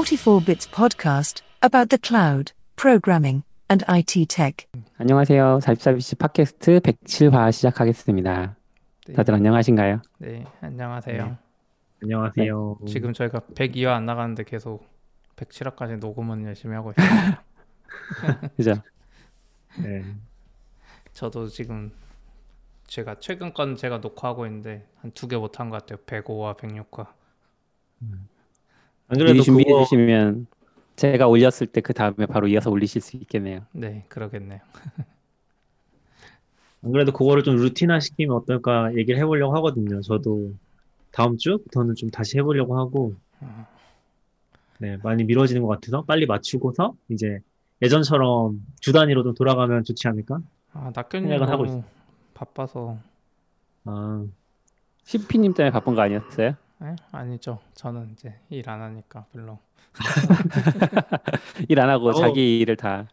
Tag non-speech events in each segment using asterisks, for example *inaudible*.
44 Bits podcast about the cloud, programming, and IT tech. 안녕하세요. 44BC 팟캐스트 107화 시작하겠습니다. 네. 다들 안녕하신가요? 네, 안녕하세요. 네. 안녕하세요. 지금 저희가 102화 안 나가는데 계속 107화까지 녹음은 열심히 하고 있어요. *laughs* 그죠? 네. 저도 지금 제가 최근 건 제가 녹화하고 있는데 한 두 개 못한 것 같아요. 105화, 106화. 안 미리 그래도 준비해 그거 주시면 제가 올렸을 때 그 다음에 바로 이어서 올리실 수 있겠네요. 네, 그러겠네요. *laughs* 안 그래도 그거를 좀 루틴화 시키면 어떨까 얘기를 해보려고 하거든요. 저도 다음 주부터는 좀 다시 해보려고 하고 어, 네 많이 미뤄지는 것 같아서 빨리 맞추고서 이제 예전처럼 주 단위로 좀 돌아가면 좋지 않을까? 아, 낙견님 하고 너무 바빠서 아 CP님 때문에 바쁜 거 아니었어요? 에? 아니죠. 저는 이제 일 안 하니까 별로. *laughs* 일 안 하고 어. 자기 일을 다.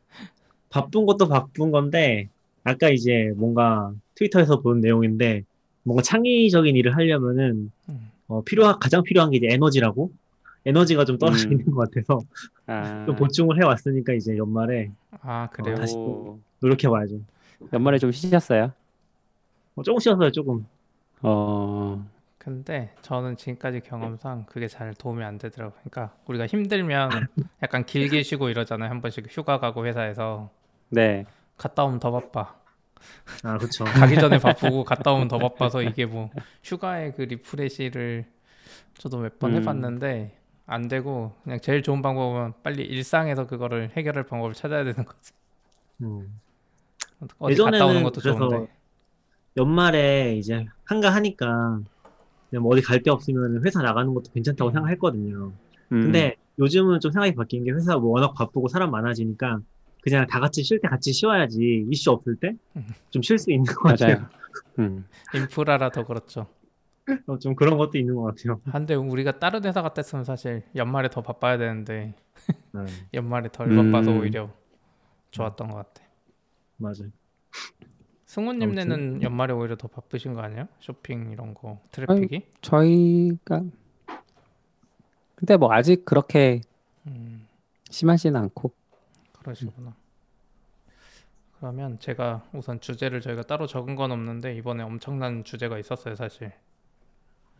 바쁜 것도 바쁜 건데 아까 이제 뭔가 트위터에서 본 내용인데 뭔가 창의적인 일을 하려면은 음. 어, 필요한 가장 필요한 게 이제 에너지라고 에너지가 좀 떨어져 음. 있는 것 같아서 아, *laughs* 좀 보충을 해 왔으니까 이제 연말에 아, 그래요? 어, 다시 오, 노력해 봐야죠. 연말에 좀 쉬셨어요? 어, 조금 쉬었어요, 조금. 어, 근데 저는 지금까지 경험상 그게 잘 도움이 안 되더라고요. 그러니까 우리가 힘들면 *laughs* 약간 길게 쉬고 이러잖아요. 한 번씩 휴가 가고 회사에서 네. 갔다 오면 더 바빠. 아, 그쵸. *laughs* 가기 전에 바쁘고 *laughs* 갔다 오면 더 바빠서 이게 뭐 휴가의 그 리프레시를 저도 몇번 음. 해봤는데 안 되고 그냥 제일 좋은 방법은 빨리 일상에서 그거를 해결할 방법을 찾아야 되는 거지. 음. 어디 갔다 오는 예전에는 것도 그래서 좋은데. 연말에 이제 한가하니까 그냥 뭐 어디 갈 데 없으면 회사 나가는 것도 괜찮다고 생각했거든요. 음, 근데 요즘은 좀 생각이 바뀐 게 회사 뭐 워낙 바쁘고 사람 많아지니까 그냥 다 같이 쉴 때 같이 쉬어야지 이슈 없을 때 좀 쉴 수 있는 것 같아요. 맞아요. 음, 인프라라 더 그렇죠. 어, 좀 그런 것도 있는 것 같아요. 한데 우리가 다른 회사 같았으면 사실 연말에 더 바빠야 되는데 네, *laughs* 연말에 덜 음. 바빠서 오히려 좋았던 것 같아. 맞아요. 승우님 아무튼. 네는 연말에 오히려 더 바쁘신 거 아니에요? 쇼핑 이런 거 트래픽이? 저희가 근데 뭐 아직 그렇게 음, 심하지는 않고. 그러시구나. 그러면 제가 우선 주제를 저희가 따로 적은 건 없는데 이번에 엄청난 주제가 있었어요, 사실.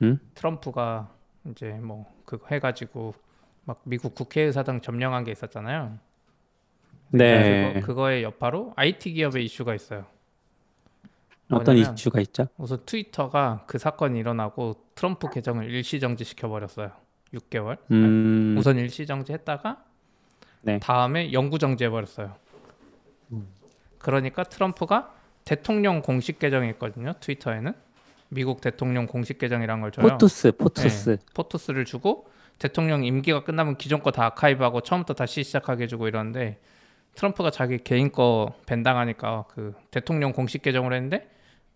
음? 트럼프가 이제 뭐 그거 해가지고 막 미국 국회의사당 점령한 게 있었잖아요. 네. 그거, 그거의 여파로 IT 기업의 이슈가 있어요. 어떤 뭐냐면 이슈가 있죠? 우선 트위터가 그 사건이 일어나고 트럼프 계정을 일시 정지 시켜 버렸어요. 6개월. 음, 우선 일시 정지했다가 네. 다음에 영구 정지해 버렸어요. 음. 그러니까 트럼프가 대통령 공식 계정이 있거든요. 트위터에는 미국 대통령 공식 계정이란 걸 줘요. 포투스, 포투스. 네, 포토스를 주고 대통령 임기가 끝나면 기존 거 다 아카이브하고 처음부터 다시 시작하게 해주고 이러는데 트럼프가 자기 개인 거 밴당하니까 그 대통령 공식 계정으로 했는데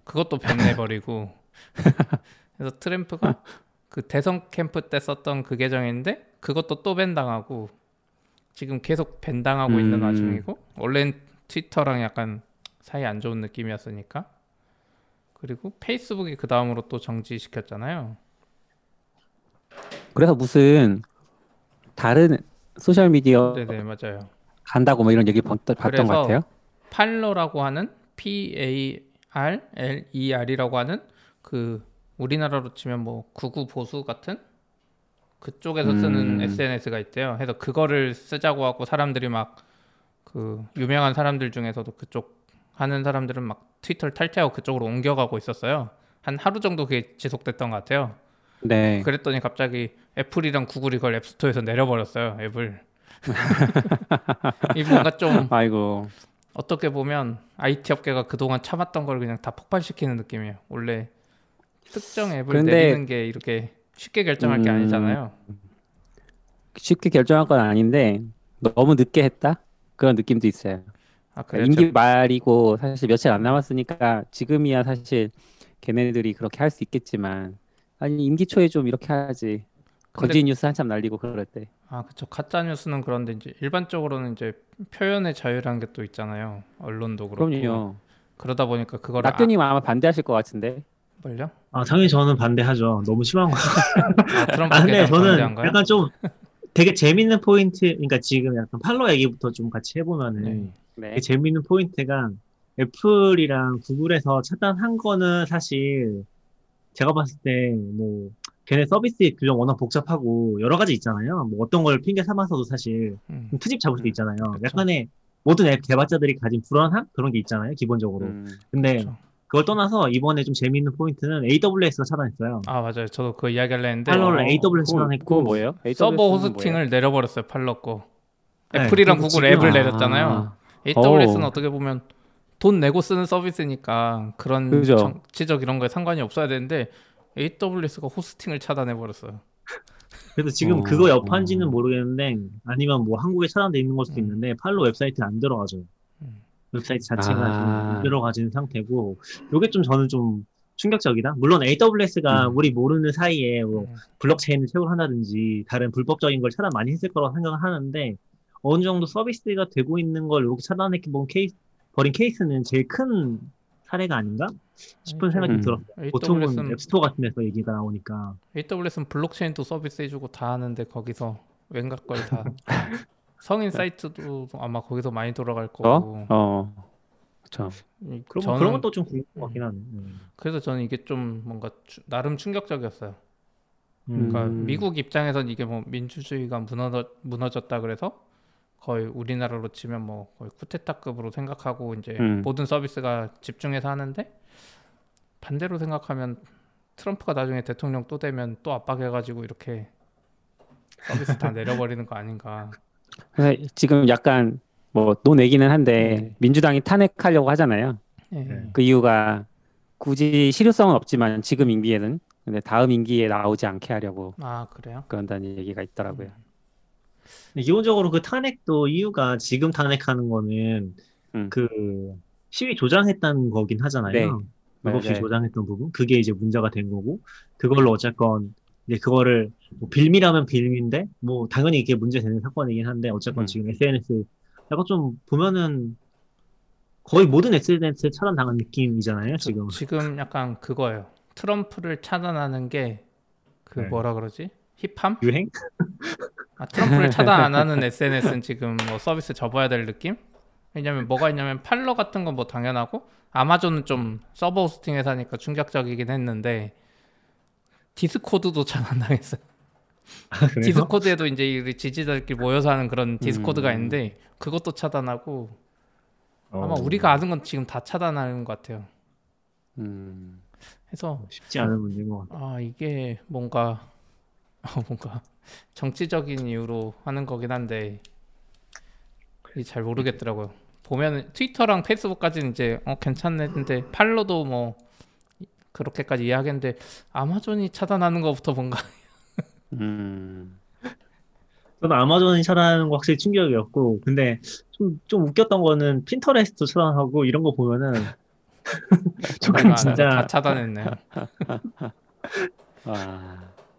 그것도 밴내버리고 *laughs* 그래서 트럼프가 그 대선 캠프 때 썼던 그 계정인데 그것도 또 밴당하고 지금 계속 밴당하고 있는 음. 와중이고 원래는 트위터랑 약간 사이 안 좋은 느낌이었으니까 그리고 페이스북이 그 다음으로 또 정지시켰잖아요. 그래서 무슨 다른 소셜 미디어 네네 맞아요. 간다고 뭐 이런 얘기 봤- 봤던 것 같아요. 팔러라고 하는 P A R L E R이라고 하는 그 우리나라로 치면 뭐 구구 보수 같은 그쪽에서 쓰는 음. SNS가 있대요. 해서 그거를 쓰자고 하고 사람들이 막 그 유명한 사람들 중에서도 그쪽 하는 사람들은 막 트위터를 탈퇴하고 그쪽으로 옮겨가고 있었어요. 한 하루 정도 그게 지속됐던 것 같아요. 네. 그랬더니 갑자기 애플이랑 구글이 그걸 앱스토어에서 내려버렸어요. 앱을. *laughs* 이 뭔가 좀 아이고. 어떻게 보면 IT 업계가 그동안 참았던 걸 그냥 다 폭발시키는 느낌이에요. 원래 특정 앱을 그런데- 내리는 게 이렇게 쉽게 결정할 게 음, 아니잖아요. 쉽게 결정한 건 아닌데 너무 늦게 했다? 그런 느낌도 있어요. 아 그러니까 그래요? 임기 말이고 사실 며칠 안 남았으니까 지금이야 사실 걔네들이 그렇게 할 수 있겠지만 아니 임기 초에 좀 이렇게 하지. 거짓 뉴스 한참 날리고 그럴 때. 아 그쵸. 가짜 뉴스는 그런데 이제 일반적으로는 이제 표현의 자유라는 게 또 있잖아요. 언론도 그렇고. 그럼요. 그러다 보니까 그걸 낙교님 아마 반대하실 것 같은데. 아, 뭘요? 아, 당연히 저는 반대하죠. 너무 심한 거. 아 트럼프 아, 근데 저는? 약간 좀 되게 재밌는 포인트, 그러니까 지금 약간 팔러 얘기부터 좀 같이 해보면은 네. 네. 되게 재밌는 포인트가 애플이랑 구글에서 차단한 거는 사실 제가 봤을 때 뭐 걔네 서비스 규정 워낙 복잡하고 여러 가지 있잖아요. 뭐 어떤 걸 핑계 삼아서도 사실 음. 좀 트집 잡을 수 있잖아요. 그쵸. 약간의 모든 앱 개발자들이 가진 불안함 그런 게 있잖아요. 기본적으로. 음, 근데 그쵸. 그걸 떠나서 이번에 좀 재밌는 포인트는 AWS가 차단했어요. 아 맞아요. 저도 그 이야기를 했는데 팔러를 어, AWS 차단했고 그거 뭐예요? 서버 AWS 는 호스팅을 내려버렸어요. 팔러 거. 네, 애플이랑 그리고 구글 지금- 앱을 아. 내렸잖아요. AWS는 오. 어떻게 보면 돈 내고 쓰는 서비스니까 그런 그죠. 정치적 이런 거에 상관이 없어야 되는데 AWS가 호스팅을 차단해 버렸어요. 그래서 지금 어, 그거 여파인지는 어. 모르겠는데 아니면 뭐 한국에 차단돼 있는 걸 수도 음. 있는데 팔러 웹사이트에 안 들어가죠. 음. 웹사이트 자체가 아. 좀 안 들어가지는 상태고 요게 좀 저는 좀 충격적이다. 물론 AWS가 음. 우리 모르는 사이에 뭐 음. 블록체인을 채굴 한다든지 다른 불법적인 걸 차단 많이 했을 거라고 생각을 하는데 어느 정도 서비스가 되고 있는 걸 이렇게 차단해 본 케이스 버린 케이스는 제일 큰 사례가 아닌가 싶은 생각이 음. 들었어요. 보통은 AWS는 앱스토어 같은 데서 얘기가 나오니까 AWS는 블록체인도 서비스 해주고 다 하는데 거기서 웬만한 걸 다 *laughs* 성인 사이트도 아마 거기서 많이 돌아갈 거고. 어? 어. 이- 그런 저는 그런 것도 좀 궁금한 것 같긴 하네. 음. 그래서 저는 이게 좀 뭔가 추- 나름 충격적이었어요. 음. 그러니까 음. 미국 입장에선 이게 뭐 민주주의가 무너져, 무너졌다 그래서 거의 우리나라로 치면 뭐 거의 쿠데타급으로 생각하고 이제 음. 모든 서비스가 집중해서 하는데 반대로 생각하면 트럼프가 나중에 대통령 또 되면 또 압박해가지고 이렇게 서비스 다 내려버리는 거 아닌가. 지금 약간 뭐 논외기는 한데 민주당이 탄핵하려고 하잖아요. 예. 네. 그 이유가 굳이 실효성은 없지만 지금 임기에는 근데 다음 임기에 나오지 않게 하려고 아 그래요? 그런다는 얘기가 있더라고요. 근데 기본적으로 그 탄핵도 이유가 지금 탄핵하는 거는 음. 그 시위 조장했다는 거긴 하잖아요. 네. 불법시 맞아요. 조장했던 부분 그게 이제 문제가 된 거고 그걸로 어쨌건 이제 그거를 뭐 빌미라면 빌미인데 뭐 당연히 이게 문제되는 사건이긴 한데 어쨌건 음. 지금 SNS 약간 좀 보면은 거의 모든 SNS 차단당한 느낌이잖아요 지금. 지금 약간 그거예요. 트럼프를 차단하는 게그 네. 뭐라 그러지? 힙함? 유행? 아, 트럼프를 차단 안 하는 SNS는 지금 뭐 서비스 접어야 될 느낌? 왜냐면 뭐가 있냐면 팔러 같은 건 뭐 당연하고 아마존은 좀 서버 호스팅 회사니까 충격적이긴 했는데 디스코드도 차단당했어요. 아? 디스코드에도 이제 우리 지지자들끼리 모여서 하는 그런 디스코드가 음. 있는데 그것도 차단하고 아마 어, 우리가 아는 건 지금 다 차단하는 것 같아요. 음. 그래서 쉽지 않은 문제인 것 같아요. 아 이게 뭔가 어, 뭔가 정치적인 이유로 하는 거긴 한데 잘 모르겠더라고요. 보면 트위터랑 페이스북까지는 이제 어 괜찮는데 팔러도 뭐 그렇게까지 이해하겠는데 아마존이 차단하는 것부터 뭔가 음. 저는 아마존이 차단하는 거 확실히 충격이었고, 근데 좀, 좀 웃겼던 거는 핀터레스트 차단하고 이런 거 보면은 *laughs* 조금 뭔가 다 진짜 차단했네요.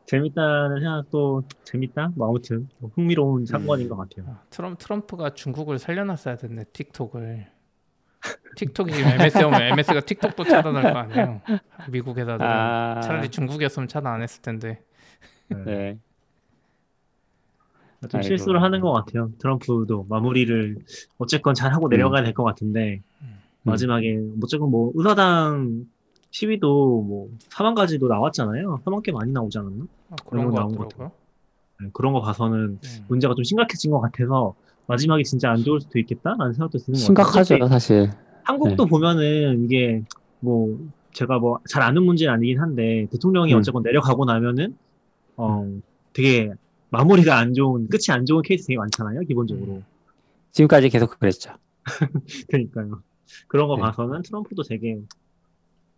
와. 재밌다는 생각도 재밌다? 뭐 아무튼 뭐 흥미로운 사건인 것 같아요. 아, 트럼 트럼프가 중국을 살려놨어야 됐네 틱톡을. 틱톡이 지금 MS면 MS가 틱톡도 차단할 거 아니에요. 미국 회사들은 아. 차라리 중국이었으면 차단 안 했을 텐데. 네. 좀 아이고. 실수를 하는 것 같아요. 트럼프도 마무리를 어쨌건 잘 하고 내려가야 될 것 같은데 마지막에 어쨌건 뭐 의사당 시위도 뭐 사망까지도 나왔잖아요. 사망 꽤 많이 나오지 않았나? 아, 그런 그런 거거 나온 것 같더라고요. 네, 그런 거 봐서는 음. 문제가 좀 심각해진 것 같아서 마지막에 진짜 안 좋을 수도 있겠다라는 생각도 드는 것 같아요. 심각하죠, 사실. 한국도 보면은 이게 뭐 제가 뭐 잘 아는 문제는 아니긴 한데 대통령이 음. 어쨌건 내려가고 나면은 어 되게 마무리가 안 좋은 끝이 안 좋은 케이스 되게 많잖아요 기본적으로 지금까지 계속 그랬죠. *laughs* 그러니까요 그런 거 네. 봐서는 트럼프도 되게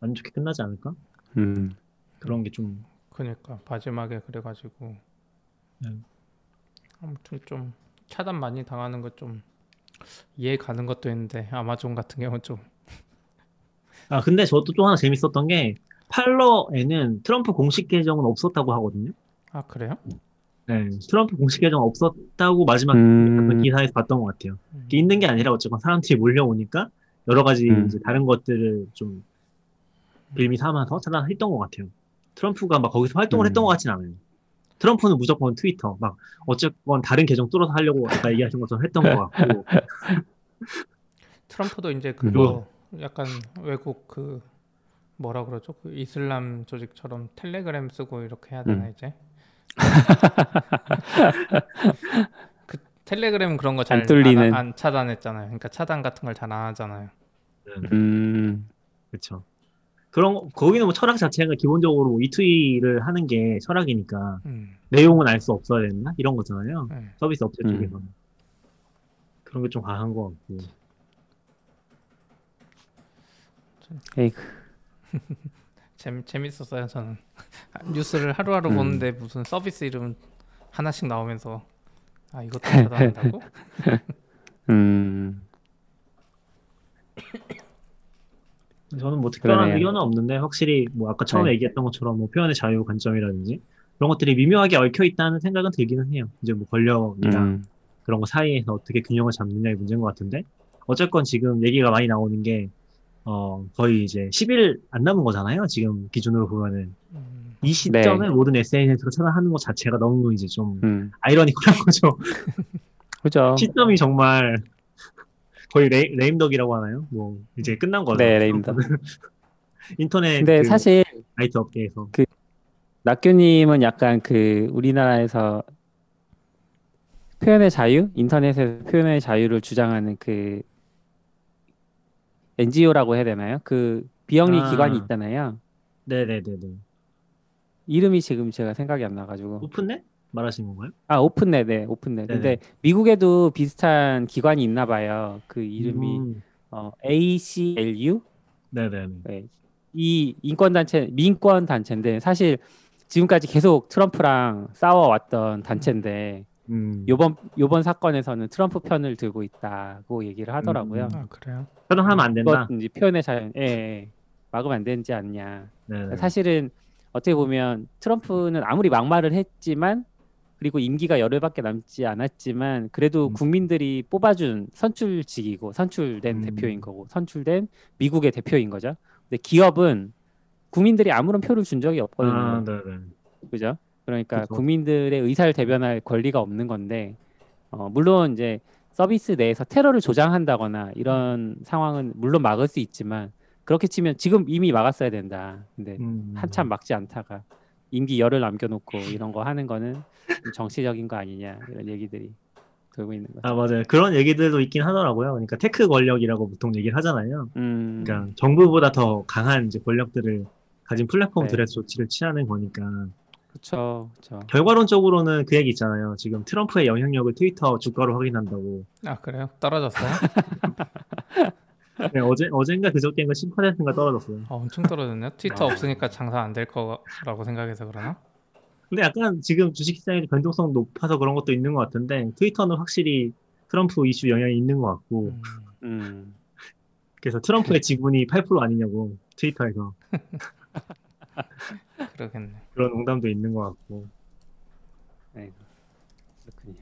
안 좋게 끝나지 않을까 음. 그런 게 좀 그러니까 마지막에 그래가지고 네. 아무튼 좀 차단 많이 당하는 거좀 이해 가는 것도 있는데 아마존 같은 경우는 좀 아, 근데 저도 또 하나 재밌었던 게, 팔러에는 트럼프 공식 계정은 없었다고 하거든요. 아 그래요? 네, 트럼프 공식 계정 없었다고 마지막 음. 그 기사에서 봤던 것 같아요. 음. 있는 게 아니라 어쨌건 사람들이 몰려오니까 여러 가지 음. 이제 다른 것들을 좀 빌미 삼아서 차단했던 것 같아요. 트럼프가 막 거기서 활동을 음. 했던 것 같진 않아요. 트럼프는 무조건 트위터 막 어쨌건 다른 계정 뚫어서 하려고 아까 얘기하신 것처럼 했던 것 같고 *laughs* 트럼프도 이제 음. 그거 약간 외국 그 뭐라 그러죠? 그 이슬람 조직처럼 텔레그램 쓰고 이렇게 해야 되나 음. 이제? *laughs* 그 텔레그램 그런 거 잘 안 뚫리는. 안, 안 차단했잖아요. 그러니까 차단 같은 걸 잘 안 하잖아요. 음, 그렇죠. 그런 거- 거기는 뭐 철학 자체가 기본적으로 이트위를 하는 게 철학이니까 음. 내용은 알 수 없어야 되나 이런 거잖아요. 네. 서비스 업체 음. 쪽에서는 그런 게 좀 과한 것 같고. 에이, *laughs* 재미 재밌었어요 저는 뉴스를 하루하루 음. 보는데 무슨 서비스 이름 하나씩 나오면서 아 이것도 차단한다고? *laughs* 음, 저는 뭐 특별한 그러네요. 의견은 없는데 확실히 뭐 아까 처음에 네. 얘기했던 것처럼 뭐 표현의 자유 관점이라든지 그런 것들이 미묘하게 얽혀 있다는 생각은 들기는 해요. 이제 뭐 권력이랑 음, 그런 거 사이에서 어떻게 균형을 잡느냐의 문제인 것 같은데 어쨌건 지금 얘기가 많이 나오는 게 어, 거의 이제 10일 안 남은 거잖아요. 지금 기준으로 보면은 음. 이 시점에 네. 모든 SNS로 차단하는 것 자체가 너무 이제 좀 음, 아이러니컬한 *laughs* 거죠. 그죠. 시점이 정말 거의 레, 레임덕이라고 하나요? 뭐 이제 끝난 거죠. 네, 레임덕. *laughs* 인터넷 근데 그 사실 사이트 업계에서 낙교님은 약간 그 우리나라에서 표현의 자유, 인터넷에서 표현의 자유를 주장하는 그 NGO라고 해야 되나요? 그 비영리 아. 기관이 있잖아요. 네네네네. 이름이 지금 제가 생각이 안 나가지고 오픈넷 말하시는 건가요? 아 오픈넷, 네 오픈넷. 네네. 근데 미국에도 비슷한 기관이 있나 봐요. 그 이름이 음, 어, ACLU. 네네네. 네. 이 인권 단체 민권 단체인데 사실 지금까지 계속 트럼프랑 싸워왔던 단체인데 음, 요번 요번 사건에서는 트럼프 편을 들고 있다고 얘기를 하더라고요. 음. 아 그래요? 차단하면 안 된다. 이제 표현의 자유, 예, 예. 막으면 안 되지 않냐. 네네. 사실은 어떻게 보면 트럼프는 아무리 막말을 했지만 그리고 임기가 열흘밖에 남지 않았지만 그래도 음. 국민들이 뽑아준 선출직이고 선출된 음. 대표인 거고 선출된 미국의 대표인 거죠. 근데 기업은 국민들이 아무런 표를 준 적이 없거든요. 아, 네네. 그죠? 그러니까 그죠. 국민들의 의사를 대변할 권리가 없는 건데 어, 물론 이제 서비스 내에서 테러를 조장한다거나 이런 상황은 물론 막을 수 있지만 그렇게 치면 지금 이미 막았어야 된다. 근데 음, 한참 막지 않다가 임기 열흘 남겨놓고 이런 거 하는 거는 좀 정치적인 거 아니냐 이런 얘기들이 돌고 있는 거죠. 아, 맞아요. 그런 얘기들도 있긴 하더라고요. 그러니까 tech 권력이라고 보통 얘기를 하잖아요. 음, 그러니까 정부보다 더 강한 이제 권력들을 가진 네. 플랫폼들에서 조치를 취하는 거니까 그렇죠, 그렇죠. 결과론적으로는 그 얘기 있잖아요. 지금 트럼프의 영향력을 트위터 주가로 확인한다고. 아 그래요? 떨어졌어요? *laughs* 네, 어제 어젠가 그저께인가 10%인가 떨어졌어요. 아, 엄청 떨어졌네요. 트위터 없으니까 장사 안 될 거라고 생각해서 그러나? 근데 약간 지금 주식시장의 변동성 높아서 그런 것도 있는 것 같은데 트위터는 확실히 트럼프 이슈 영향이 있는 것 같고 음. 음, 그래서 트럼프의 지분이 8% 아니냐고 트위터에서 *laughs* 그러겠네. 그런 농담도 있는 것 같고 그렇군요.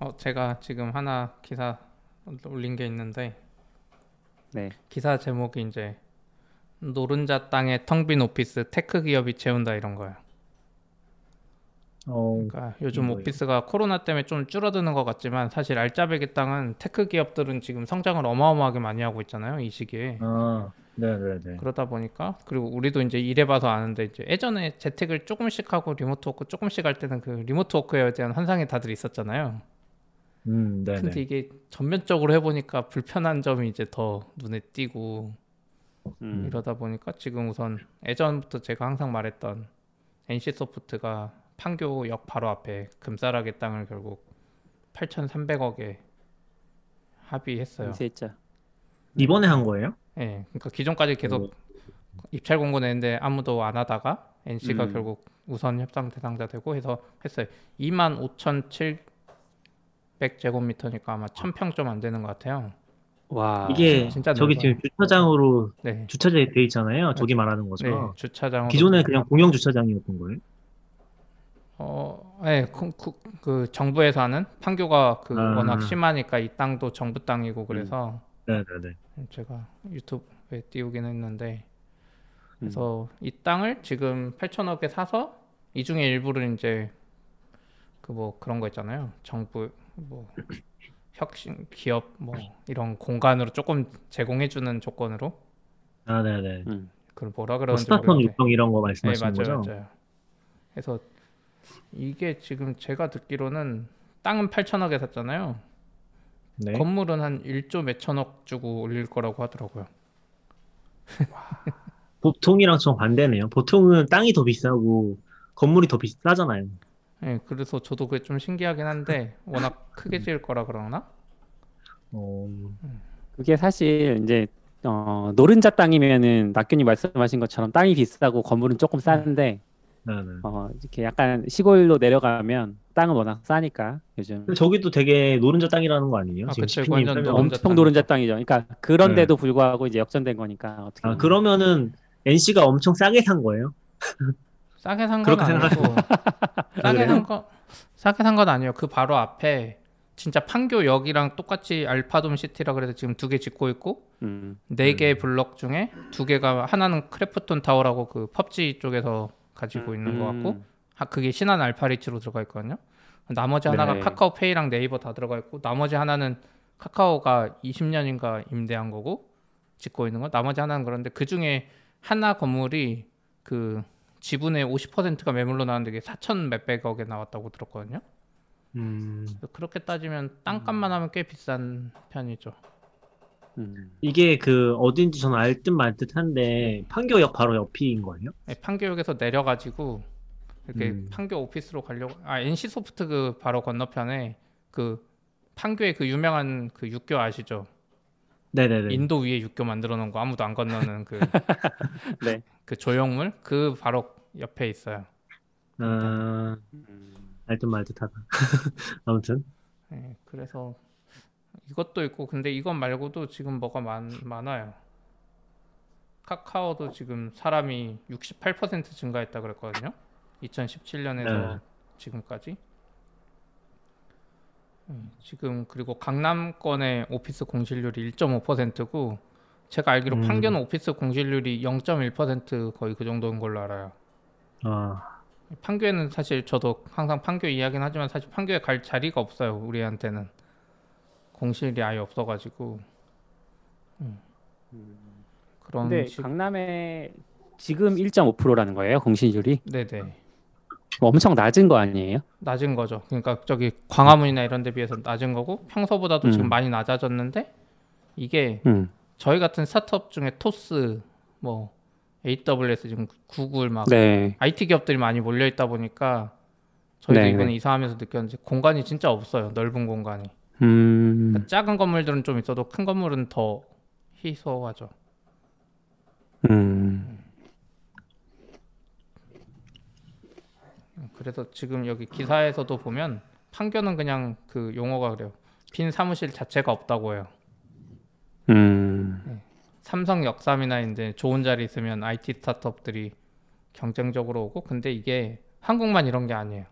어 제가 지금 하나 기사 올린 게 있는데 네, 기사 제목이 이제 노른자 땅에 텅 빈 오피스 tech 기업이 채운다 이런 거예요. 어, 그러니까 요즘 뭐예요? 오피스가 코로나 때문에 좀 줄어드는 것 같지만 사실 알짜배기 땅은 tech 기업들은 지금 성장을 어마어마하게 많이 하고 있잖아요 이 시기에. 아, 네네네. 그러다 보니까 그리고 우리도 이제 일해봐서 아는데 이제 예전에 재택을 조금씩 하고 remote work 조금씩 할 때는 그 remote work에 대한 환상이 다들 있었잖아요. 음, 네네. 근데 이게 전면적으로 해보니까 불편한 점이 이제 더 눈에 띄고 음, 이러다 보니까 지금 우선 예전부터 제가 항상 말했던 NC 소프트가 판교역 바로 앞에 금싸라기 땅을 결국 8,300억에 합의했어요. 인쇄했죠. 이번에 한 거예요? 예, 그러니까 기존까지 계속 오. 입찰 공고 냈는데 아무도 안 하다가 NC가 음. 결국 우선 협상 대상자 되고 해서 했어요. 25,700제곱미터니까 아마 1,000평 좀 안 되는 것 같아요. 와, 이게 진짜 저기 넓어요. 지금 주차장으로 네, 주차돼 돼 있잖아요. 저기 말하는 거죠. 네, 주차장 기존에 그냥 공영 주차장이었던 거예요? 어, 네, 그, 그, 그 정부에서 하는 판교가 그 아. 워낙 심하니까 이 땅도 정부 땅이고 그래서 네네네. 제가 유튜브에 띄우긴 했는데 음. 그래서 이 땅을 지금 8천억에 사서 이 중에 일부는 이제 그 뭐 그런 거 있잖아요. 정부 뭐 혁신 기업 뭐 이런 공간으로 조금 제공해 주는 조건으로 아, 네네. 음. 그걸 뭐라 뭐 그러는지 모르겠는데. 유통 이런 거 네, 말씀하시는 맞아요, 거죠? 맞아요. 그래서 이게 지금 제가 듣기로는 땅은 8천억에 샀잖아요. 네. 건물은 한 1조 몇천억 주고 올릴 거라고 하더라고요. *laughs* 보통이랑 좀 반대네요. 보통은 땅이 더 비싸고 건물이 더 비싸잖아요. 네, 그래서 저도 그게 좀 신기하긴 한데 워낙 크게 지을 거라 그러나? 어, 그게 사실 이제 어, 노른자 땅이면은 낙균이 말씀하신 것처럼 땅이 비싸고 건물은 조금 싼데 네 네. 어, 이렇게 약간 시골로 내려가면 땅은 워낙 싸니까 요즘 근데 저기도 되게 노른자 땅이라는 거 아니에요? 아, 지금 그쵸, 완전 설명. 노른자 엄청 노른자 땅이죠. 그러니까 그런데도 네. 불구하고 이제 역전된 거니까 어떻게 아, 보면. 그러면은 NC가 엄청 싸게 산 거예요? *laughs* 싸게 산건 그렇게 아니고 *laughs* 싸게 그래요? 산 거, 싸게 산 건 아니에요. 그 바로 앞에 진짜 판교역이랑 똑같이 알파돔 시티라 그래서 지금 두 개 짓고 있고 음. 네개 블럭 중에 두 개가 하나는 크래프톤 타워라고 그 펍지 쪽에서 가지고 있는 것 같고 음. 아, 그게 신한 알파리츠로 들어가 있거든요. 나머지 하나가 네. 카카오페이랑 네이버 다 들어가 있고 나머지 하나는 카카오가 20년인가 임대한 거고 짓고 있는 거. 나머지 하나는 그런데 그 중에 하나 건물이 그 지분의 50%가 매물로 나왔는데 이게 4천 몇백억에 나왔다고 들었거든요. 음, 그렇게 따지면 땅값만 하면 꽤 비싼 편이죠. 음. 이게 그 어딘지 저는 알 듯 말 듯한데 판교역 바로 옆인 거예요? 네, 판교역에서 내려가지고 이렇게 음. 판교 오피스로 가려고 아 NC 소프트 그 바로 건너편에 그 판교에 그 유명한 그 육교 아시죠? 네네네. 인도 위에 육교 만들어 놓은 거 아무도 안 건너는 그, *laughs* 네. 그 조형물 그 바로 옆에 있어요. 아, 음. 알듯 말 듯 하다. 아무튼. 네, 그래서 이것도 있고 근데 이것 말고도 지금 뭐가 많, 많아요. 카카오도 지금 사람이 68% 증가했다 그랬거든요. 2017년에서 네. 지금까지. 음, 지금 그리고 강남권의 오피스 공실률이 1.5%고 제가 알기로 음. 판교는 오피스 공실률이 0.1% 거의 그 정도인 걸로 알아요. 아, 판교에는 사실 저도 항상 판교 이야기는 하지만 사실 판교에 갈 자리가 없어요 우리한테는 공실이 아예 없어가지고 음. 그런 근데 식 강남에 지금 1.5%라는 거예요, 공실률이? 네네 엄청 낮은 거 아니에요? 낮은 거죠 그러니까 저기 광화문이나 이런 데 비해서 낮은 거고 평소보다도 지금 음. 많이 낮아졌는데 이게 음. 저희 같은 스타트업 중에 토스 뭐 AWS 지금 구글 막 네. IT 기업들이 많이 몰려 있다 보니까 저희도 네, 이번에 네. 이사하면서 느꼈는데 공간이 진짜 없어요 넓은 공간이 음. 그러니까 작은 건물들은 좀 있어도 큰 건물은 더 희소하죠. 음. 그래서 지금 여기 기사에서도 보면 판교는 그냥 그 용어가 그래요. 빈 사무실 자체가 없다고 해요. 음. 삼성 역삼이나 이제 좋은 자리 있으면 IT 스타트업들이 경쟁적으로 오고 근데 이게 한국만 이런 게 아니에요.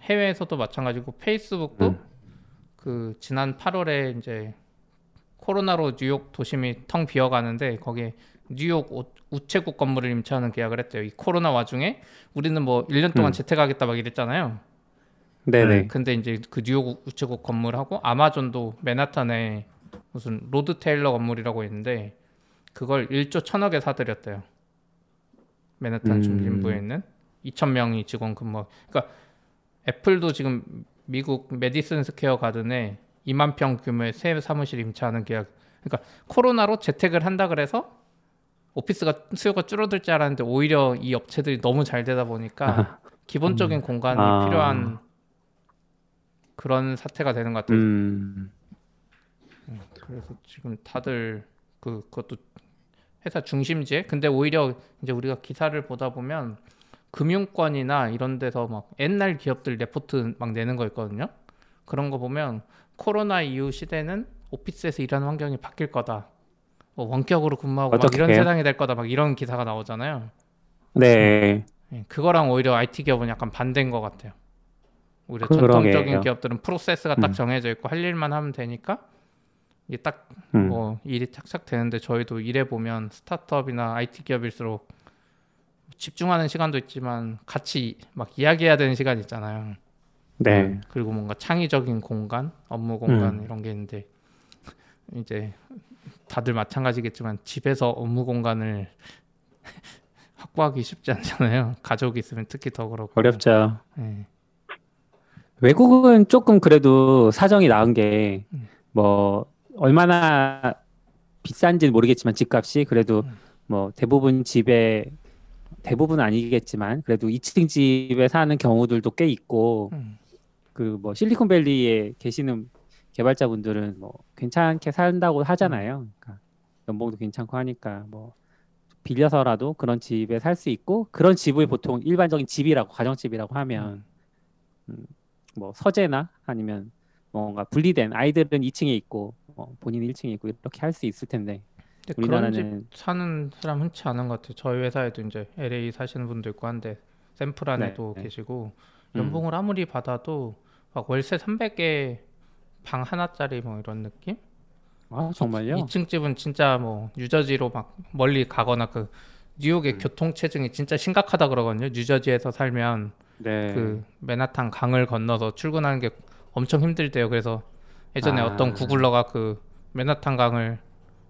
해외에서도 마찬가지고 페이스북도 음. 그 지난 8월에 이제 코로나로 뉴욕 도심이 텅 비어가는데 거기에 뉴욕 우- 우체국 건물을 임차하는 계약을 했대요. 이 코로나 와중에 우리는 뭐 1년 동안 음. 재택하겠다 막 이랬잖아요. 네네. 근데 이제 그 뉴욕 우체국 건물하고 아마존도 맨하탄에 무슨 로드 테일러 건물이라고 있는데 그걸 1조 1000억에 사들였대요. 맨하탄 음. 중심부에 있는 2천 명이 직원 근무. 그러니까 애플도 지금 미국 메디슨 스퀘어 가든에 2만 평 규모의 새 사무실 임차하는 계약. 그러니까 코로나로 재택을 한다 그래서 오피스가 수요가 줄어들 줄 알았는데 오히려 이 업체들이 너무 잘 되다 보니까 *laughs* 기본적인 공간이 아. 필요한 그런 사태가 되는 것 같아요. 음. 그래서 지금 다들 그 그것도 회사 중심지에 근데 오히려 이제 우리가 기사를 보다 보면 금융권이나 이런 데서 막 옛날 기업들 레포트 막 내는 거 있거든요. 그런 거 보면 코로나 이후 시대는 오피스에서 일하는 환경이 바뀔 거다. 뭐 원격으로 근무하고 막 이런? 세상이 될 거다. 막 이런 기사가 나오잖아요. 네. 예, 그거랑 오히려 IT 기업은 약간 반대인 것 같아요. 오히려. 전통적인 기업들은 프로세스가 딱 음. 정해져 있고 할 일만 하면 되니까 이게 딱 음. 뭐 일이 착착 되는데 저희도 일해 보면 스타트업이나 IT 기업일수록 집중하는 시간도 있지만 같이 막 이야기해야 되는 시간 있잖아요. 네. 그리고 뭔가 창의적인 공간, 업무 공간 음. 이런 게 있는데 이제 다들 마찬가지겠지만 집에서 업무 공간을 *laughs* 확보하기 쉽지 않잖아요. 가족이 있으면 특히 더 그렇고. 어렵죠. 예. 외국은 조금 그래도 사정이 나은 게 음. 뭐 얼마나 비싼지는 모르겠지만 집값이 그래도 음. 뭐 대부분 집에 대부분 아니겠지만 그래도 2층 집에 사는 경우들도 꽤 있고 음. 그뭐 실리콘밸리에 계시는 개발자분들은 뭐 괜찮게 산다고 하잖아요. 그러니까 연봉도 괜찮고 하니까 뭐 빌려서라도 그런 집에 살 수 있고 그런 집을 보통 일반적인 집이라고 가정집이라고 하면 음, 뭐 서재나 아니면 뭔가 분리된 아이들은 2층에 있고 어, 본인은 1층에 있고 이렇게 할 수 있을 텐데 우리나라는 사는 사람 흔치 않은 것 같아요. 저희 회사에도 이제 LA 사시는 분도 있고 한데 샌프란에도 네, 네. 계시고 음. 연봉을 아무리 받아도 막 월세 300에 방 하나짜리 뭐 이런 느낌? 아 정말요? 2층 집은 진짜 뭐 뉴저지로 막 멀리 가거나 그 뉴욕의 음. 교통체증이 진짜 심각하다 그러거든요. 뉴저지에서 살면 네. 그 맨하탄 강을 건너서 출근하는 게 엄청 힘들대요. 그래서 예전에 아. 어떤 구글러가 그 맨하탄 강을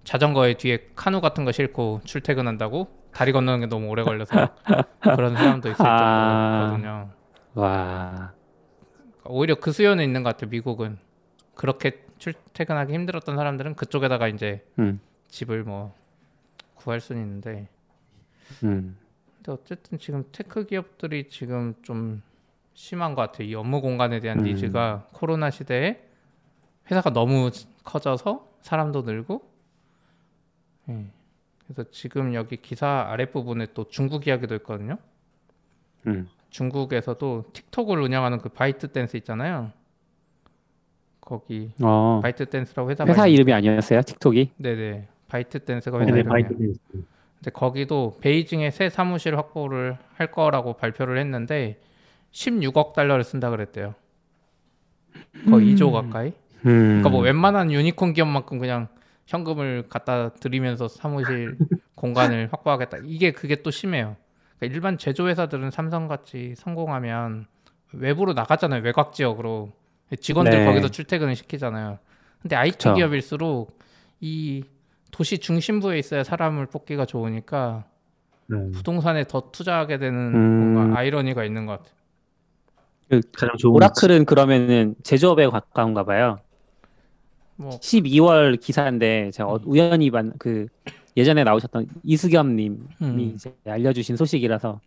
자전거에 뒤에 카누 같은 거 싣고 출퇴근한다고 다리 건너는 게 너무 오래 걸려서 *laughs* 그런 사람도 있을 아. 정도거든요. 와. 오히려 그 수요는 있는 것 같아요. 미국은 그렇게 출퇴근하기 힘들었던 사람들은 그쪽에다가 이제 음. 집을 뭐 구할 수는 있는데 음. 근데 어쨌든 지금 tech 기업들이 지금 좀 심한 것 같아요. 이 업무 공간에 대한 음. needs가 코로나 시대에 회사가 너무 커져서 사람도 늘고 예. 그래서 지금 여기 기사 아랫부분에 또 중국 이야기도 있거든요. 음. 중국에서도 틱톡을 운영하는 그 바이트 댄스 있잖아요. 거기 어. 바이트 댄스라고 회사 있는데- 이름이 아니었어요? 틱톡이? 네네 바이트 댄스가 회사 네네, 이름이에요. 댄스. 근데 거기도 베이징에 새 사무실 확보를 할 거라고 발표를 했는데 16억 달러를 쓴다 그랬대요. 거의 2조 가까이. 음. 그러니까 뭐 웬만한 유니콘 기업만큼 그냥 현금을 갖다 드리면서 사무실 *laughs* 공간을 확보하겠다. 이게 그게 또 심해요. 그러니까 일반 제조 회사들은 삼성 같이 성공하면 외부로 나가잖아요. 외곽 지역으로 직원들 네. 거기서 출퇴근을 시키잖아요. 근데 IT 그쵸. 기업일수록 이 도시 중심부에 있어야 사람을 뽑기가 좋으니까 네. 부동산에 더 투자하게 되는 음. 뭔가 아이러니가 있는 것 같아요. 가장 좋은 오라클은 그러면은 제조업에 가까운가 봐요. 뭐 12월 기사인데 제가 어- 음. 우연히 만, 그 예전에 나오셨던 이수겸님이 음. 이제 알려주신 소식이라서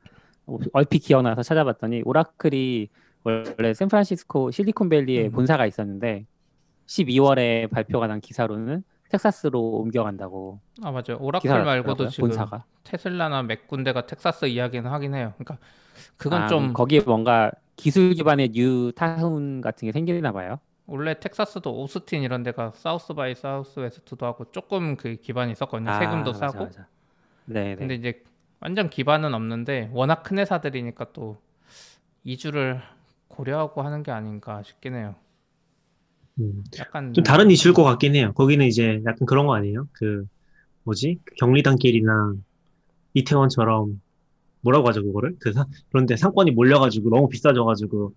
어, 얼핏 기억나서 찾아봤더니 오라클이 원래 샌프란시스코 실리콘밸리에 음. 본사가 있었는데 12월에 발표가 난 기사로는 텍사스로 옮겨간다고 아 맞아요. 오라클 말고도 지금 본사가. 테슬라나 몇 군데가 텍사스 이야기는 하긴 해요. 그러니까 그건 아, 좀 거기에 뭔가 기술 기반의 뉴 타운 같은 게 생기나 봐요. 원래 텍사스도 오스틴 이런 데가 사우스 바이 사우스 웨스트도 하고 조금 그 기반이 있었거든요. 세금도 아, 맞아, 싸고. 맞아. 네, 근데 네. 이제 완전 기반은 없는데 워낙 큰 회사들이니까 또 이주를 고려하고 하는 게 아닌가 싶긴 해요. 음. 약간 좀 다른 이슈일 것 같긴 해요. 거기는 이제 약간 그런 거 아니에요? 그 뭐지? 그 경리단길이나 이태원처럼 뭐라고 하죠 그거를? 그 사, 그런데 상권이 몰려가지고 너무 비싸져가지고 음,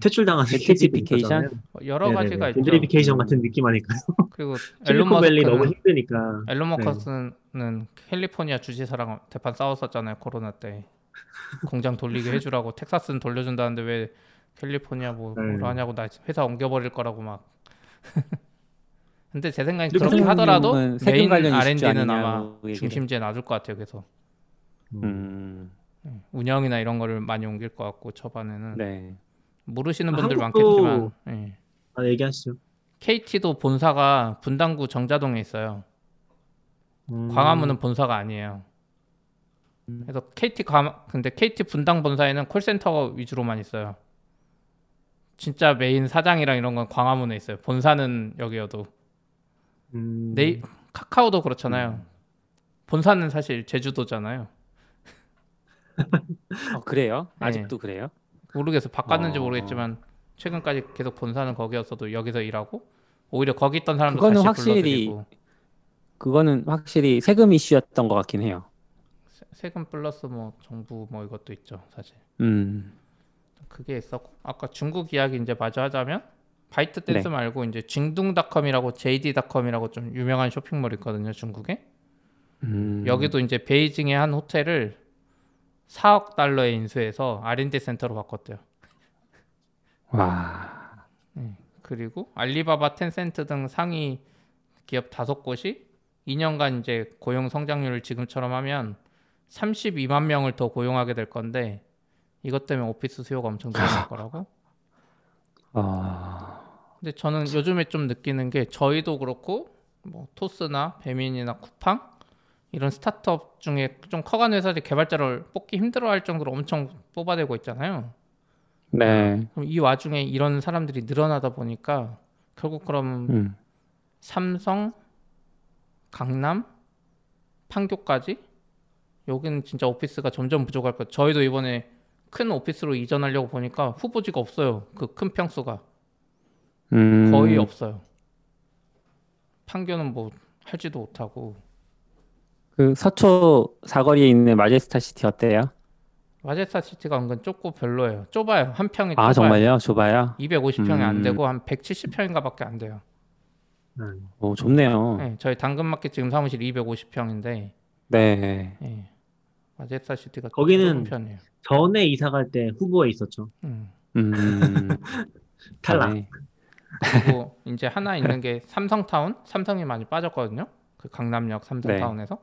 퇴출당하는 젠트리피케이션? 여러 가지가 있죠. 젠트리피케이션 음. 같은 느낌 아닐까요? 그리고 *laughs* 앨런 실리콘밸리 너무 머스크는 힘드니까. 앨런 네. 머스크는 캘리포니아 주지사랑 대판 싸웠었잖아요 코로나 때 공장 돌리게 해주라고 *laughs* 텍사스는 돌려준다는데 왜 캘리포니아 뭐 네. 뭐로 하냐고 나 회사 옮겨버릴 거라고 막 *laughs* 근데 제 생각엔 그렇게 하더라도 메인 R&D는 아마 중심지에 놔둘 것 같아요 그래서 음, 운영이나 이런 거를 많이 옮길 것 같고 초반에는 네. 모르시는 아, 분들 한국도- 많겠지만 예. 아, 얘기하시죠. KT도 본사가 분당구 정자동에 있어요 음, 광화문은 본사가 아니에요. 음. 그래서 KT 광 근데 KT 분당 본사에는 콜센터 위주로만 있어요. 진짜 메인 사장이랑 이런 건 광화문에 있어요. 본사는 여기여도 음, 네이 카카오도 그렇잖아요. 본사는 사실 제주도잖아요. *laughs* 어, 그래요? 네. 아직도 그래요? 모르겠어 바꿨는지 어. 모르겠지만 최근까지 계속 본사는 거기였어도 여기서 일하고 오히려 거기 있던 사람도 그거는 다시 확실히 불러들이고 그거는 확실히 세금 이슈였던 것 같긴 해요. 세- 세금 플러스 뭐 정부 뭐 이것도 있죠 사실. 음. 그게 있었고 아까 중국 이야기 이제 마저 하자면 바이트 댄스 네. 말고 이제 징둥닷컴이라고 JD.com이라고 좀 유명한 쇼핑몰 있거든요 중국에. 음. 여기도 이제 베이징의 한 호텔을 4억 달러에 인수해서 R&D 센터로 바꿨대요. 와. 그리고 알리바바, 텐센트 등 상위 기업 다섯 곳이 2년간 이제 고용 성장률을 지금처럼 하면 32만 명을 더 고용하게 될 건데 이것 때문에 오피스 수요가 엄청 늘어날 거라고. 어. 근데 저는 요즘에 좀 느끼는 게 저희도 그렇고 뭐 토스나 배민이나 쿠팡 이런 스타트업 중에 좀 커가는 회사들이 개발자를 뽑기 힘들어할 정도로 엄청 뽑아내고 있잖아요. 네. 그럼 이 와중에 이런 사람들이 늘어나다 보니까 결국 그럼 음. 삼성, 강남, 판교까지 여기는 진짜 오피스가 점점 부족할 것. 저희도 이번에 큰 오피스로 이전하려고 보니까 후보지가 없어요. 그 큰 평수가 음. 거의 없어요. 판교는 뭐 할지도 못하고 그 서초 사거리에 있는 마제스타 시티 어때요? 마제스타 시티가 은근 좁고 별로예요. 좁아요. 한 평이 아, 좁아요. 정말요? 좁아요? 250평이 안 음. 되고 한 170평인가밖에 안 돼요. 음. 오, 좁네요. 네, 저희 당근마켓 지금 사무실 250평인데 네. 예. 마제스타 시티가 거기는 편이에요. 전에 이사 갈 때 후보에 있었죠. 음. 음. *laughs* 탈락. 네. 그리고 이제 하나 있는 게 삼성타운, 삼성이 많이 빠졌거든요. 그 강남역 삼성타운에서.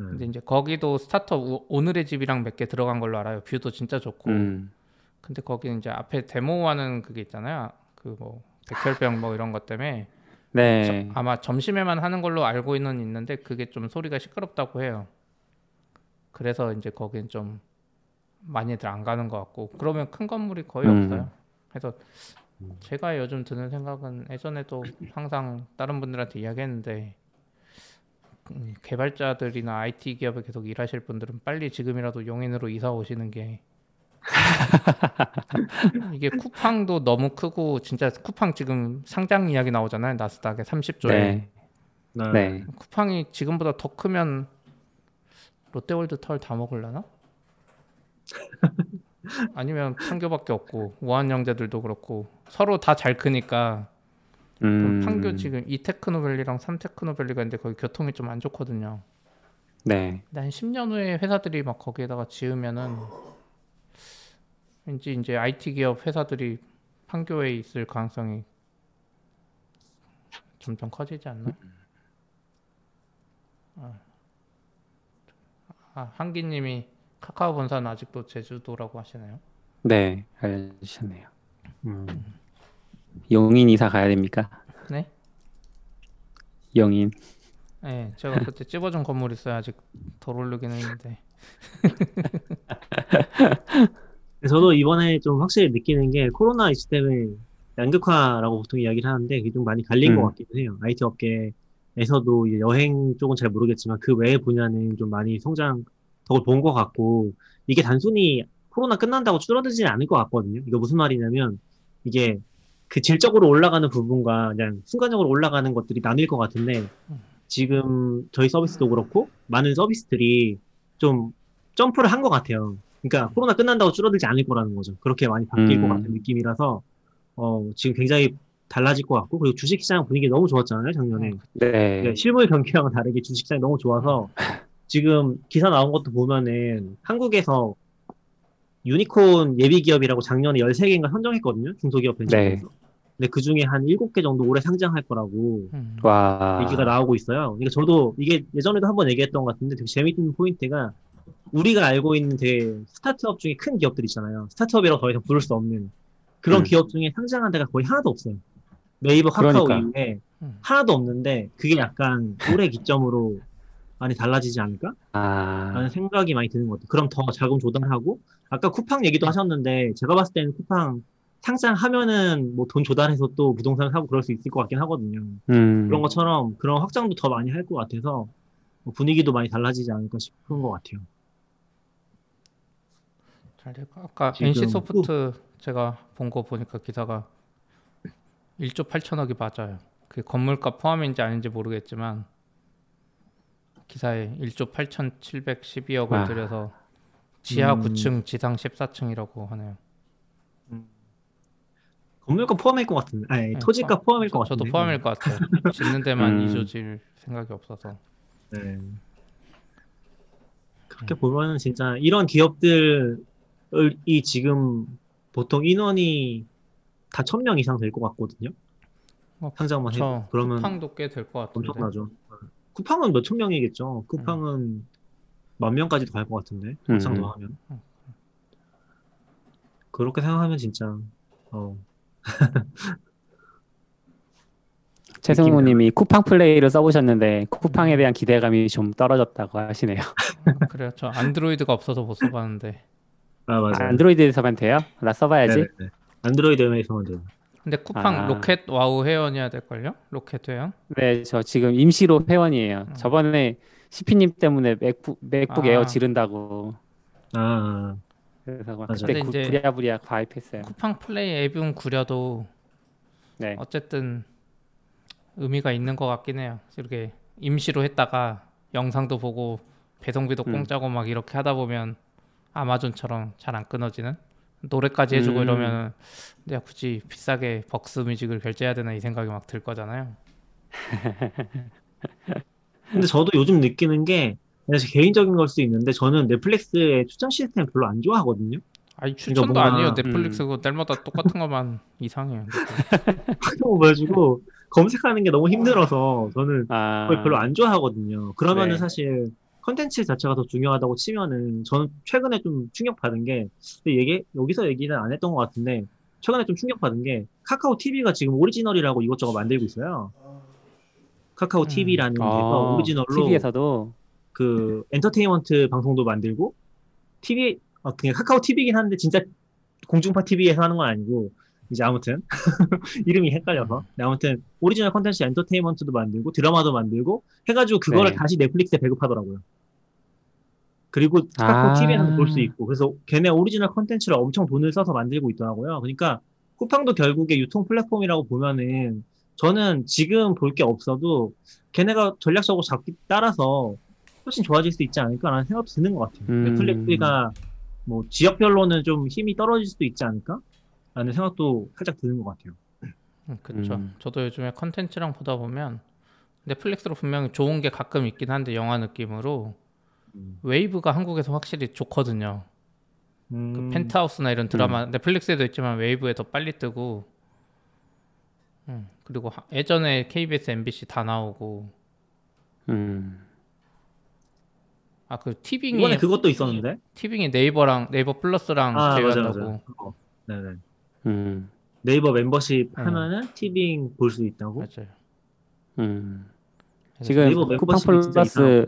음. 근데 이제 거기도 스타트업 오- 오늘의 집이랑 몇 개 들어간 걸로 알아요. 뷰도 진짜 좋고. 음. 근데 거기는 이제 앞에 데모하는 그게 있잖아요. 그 뭐 백혈병 뭐 이런 것 때문에 네. 아마 점심에만 하는 걸로 알고는 있는데 그게 좀 소리가 시끄럽다고 해요. 그래서 이제 거긴 좀 많이들 안 가는 것 같고 그러면 큰 건물이 거의 음. 없어요. 그래서 제가 요즘 드는 생각은 예전에도 항상 다른 분들한테 이야기했는데 음, 개발자들이나 IT 기업에 계속 일하실 분들은 빨리 지금이라도 용인으로 이사 오시는 게 *laughs* 이게 쿠팡도 너무 크고 진짜 쿠팡 지금 상장 이야기 나오잖아요 나스닥에 30조에 네. 네. 네. 쿠팡이 지금보다 더 크면 롯데월드 털 다 먹을라나? *laughs* 아니면 판교밖에 없고 우한영재들도 그렇고 서로 다 잘 크니까 음. 판교 지금 이 테크노밸리랑 삼 테크노밸리가 있는데 거기 교통이 좀 안 좋거든요. 네. 한 10년 후에 회사들이 막 거기에다가 지으면은 왠지 이제 IT 기업 회사들이 판교에 있을 가능성이 점점 커지지 않나? 아, 아 한기님이 카카오 본사는 아직도 제주도라고 하시나요? 네. 알려주셨네요. 음. 용인 이사 가야 됩니까? 네? 용인. 네, 제가 그때 찝어준 건물 있어요. 아직 덜 오르긴 했는데. *laughs* 저도 이번에 좀 확실히 느끼는 게 코로나 이슈 때문에 양극화라고 보통 이야기를 하는데 그게 좀 많이 갈린 음. 것 같기도 해요. IT 업계에서도 이제 여행 쪽은 잘 모르겠지만 그 외의 분야는 좀 많이 성장 덕을 본 것 같고 이게 단순히 코로나 끝난다고 줄어들지는 않을 것 같거든요. 이거 무슨 말이냐면 이게 그 질적으로 올라가는 부분과 그냥 순간적으로 올라가는 것들이 나뉠 것 같은데 지금 저희 서비스도 그렇고 많은 서비스들이 좀 점프를 한 것 같아요. 그러니까 코로나 끝난다고 줄어들지 않을 거라는 거죠. 그렇게 많이 바뀔 것 음. 같은 느낌이라서 어, 지금 굉장히 달라질 것 같고 그리고 주식시장 분위기 너무 좋았잖아요 작년에. 네. 네, 실물 경기랑은 다르게 주식시장이 너무 좋아서 *laughs* 지금 기사 나온 것도 보면은 한국에서 유니콘 예비 기업이라고 작년에 13개인가 선정했거든요. 중소기업 벤처에서. 근데 그 중에 한 7개 정도 올해 상장할 거라고 음. 와. 얘기가 나오고 있어요. 그러니까 저도 이게 예전에도 한번 얘기했던 것 같은데 되게 재밌는 포인트가 우리가 알고 있는 되게 스타트업 중에 큰 기업들 있잖아요. 스타트업이라고 더 이상 부를 수 없는 그런 음. 기업 중에 상장한 데가 거의 하나도 없어요. 네이버, 카카오 그러니까. 이후에 음. 하나도 없는데 그게 약간 올해 기점으로 *laughs* 많이 달라지지 않을까? 아. 라는 생각이 많이 드는 것 같아요. 그럼 더 자금 조달하고 아까 쿠팡 얘기도 하셨는데 제가 봤을 때는 쿠팡 상장하면은 뭐 돈 조달해서 또 부동산 사고 그럴 수 있을 것 같긴 하거든요. 음. 그런 것처럼 그런 확장도 더 많이 할 것 같아서 뭐 분위기도 많이 달라지지 않을까 싶은 것 같아요. 잘될 거. 아까 지금 NC 소프트 제가 본 거 보니까 기사가 1조 8천억이 맞아요. 그 건물값 포함인지 아닌지 모르겠지만 기사에 1조 8,712억을 아. 들여서 지하 음. 9층, 지상 14층이라고 하네요. 건물가 포함일 것 같은데. 아니, 네, 토지가 포- 포함일 것 저- 같은데. 저도 포함일 것 같아요. 짓는 데만 음. 2조 질 생각이 없어서. 네. 그렇게 보면은 진짜 이런 기업들이 지금 보통 인원이 다 1000명 이상 될 것 같거든요. 어, 상장만 해도. 저 그러면 쿠팡도 꽤 될 것 같은데. 엄청나죠. 쿠팡은 몇천 명이겠죠. 쿠팡은 만 명까지도 갈 것 같은데. 막상 음. 더 하면. 음. 그렇게 생각하면 진짜 어, *laughs* 최승우님이 쿠팡 플레이를 써보셨는데 쿠팡에 대한 기대감이 좀 떨어졌다고 하시네요. 그래요. 저 안드로이드가 없어서 못 써봤는데. 아 맞아요. 안드로이드에서만 돼요? 나 써봐야지. 네네네. 안드로이드에서만 돼요. 근데 쿠팡 아. 로켓 와우 회원이어야 될걸요? 로켓 회원? 네, 저 지금 임시로 회원이에요. 음. 저번에 시피님 때문에 맥북, 맥북 아. 에어 지른다고 아, 그래서 막 맞아. 그때 구, 근데 이제 부랴부랴 가입했어요. 쿠팡 플레이 앱은 구려도 네. 어쨌든 의미가 있는 것 같긴 해요. 이렇게 임시로 했다가 영상도 보고 배송비도 음. 공짜고 막 이렇게 하다 보면 아마존처럼 잘 안 끊어지는 노래까지 해주고 음. 이러면 내가 굳이 비싸게 벅스 뮤직을 결제해야 되나 이 생각이 막 들 거잖아요. *laughs* 근데 저도 요즘 느끼는 게제 개인적인 걸 수 있는데 저는 넷플릭스의 추천 시스템 별로 안 좋아하거든요. 아니 추천도 뭔가- 아니에요. 넷플릭스 음. 그거 날마다 똑같은 것만 *laughs* 이상해요. 그거 가지고 검색하는 게 너무 힘들어서 저는 아, 그걸 별로 안 좋아하거든요. 그러면은 네. 사실 컨텐츠 자체가 더 중요하다고 치면은 저는 최근에 좀 충격받은 게 얘기 여기서 얘기는 안 했던 것 같은데 최근에 좀 충격받은 게 카카오 TV가 지금 오리지널이라고 이것저것 만들고 있어요. 카카오 음. TV라는 데서 어, 오리지널로 TV에서도 그 엔터테인먼트 방송도 만들고 TV 어, 그냥 카카오 TV긴 한데 진짜 공중파 TV에서 하는 건 아니고 이제 아무튼 *laughs* 이름이 헷갈려서 근데 아무튼 오리지널 컨텐츠 엔터테인먼트도 만들고 드라마도 만들고 해가지고 그거를 네. 다시 넷플릭스에 배급하더라고요. 그리고 카카오 아. TV에서는 볼수 있고 그래서 걔네 오리지널 컨텐츠를 엄청 돈을 써서 만들고 있더라고요. 그러니까 쿠팡도 결국에 유통 플랫폼이라고 보면은 저는 지금 볼 게 없어도 걔네가 전략적으로 잡기 따라서 훨씬 좋아질 수 있지 않을까라는 생각도 드는 것 같아요. 음. 넷플릭스가 뭐 지역별로는 좀 힘이 떨어질 수도 있지 않을까? 라는 생각도 살짝 드는 것 같아요. 음, 그렇죠. 음. 저도 요즘에 컨텐츠랑 보다 보면 넷플릭스로 분명히 좋은 게 가끔 있긴 한데 영화 느낌으로 웨이브가 한국에서 확실히 좋거든요. 그 음, 펜트하우스나 이런 드라마 넷플릭스에도 있지만 웨이브에 더 빨리 뜨고 음, 그리고 하- 예전에 KBS, MBC 다 나오고 음, 아 그 티빙이 이번에 그것도 있었는데. 티빙이 네이버랑 네이버 플러스랑 아, 맞아, 제휴한다고 맞아. 어, 네네. 음, 네이버 멤버십 음. 하면은 티빙 볼 수 있다고. 맞아요. 음. 지금 네이버 쿠팡 플러스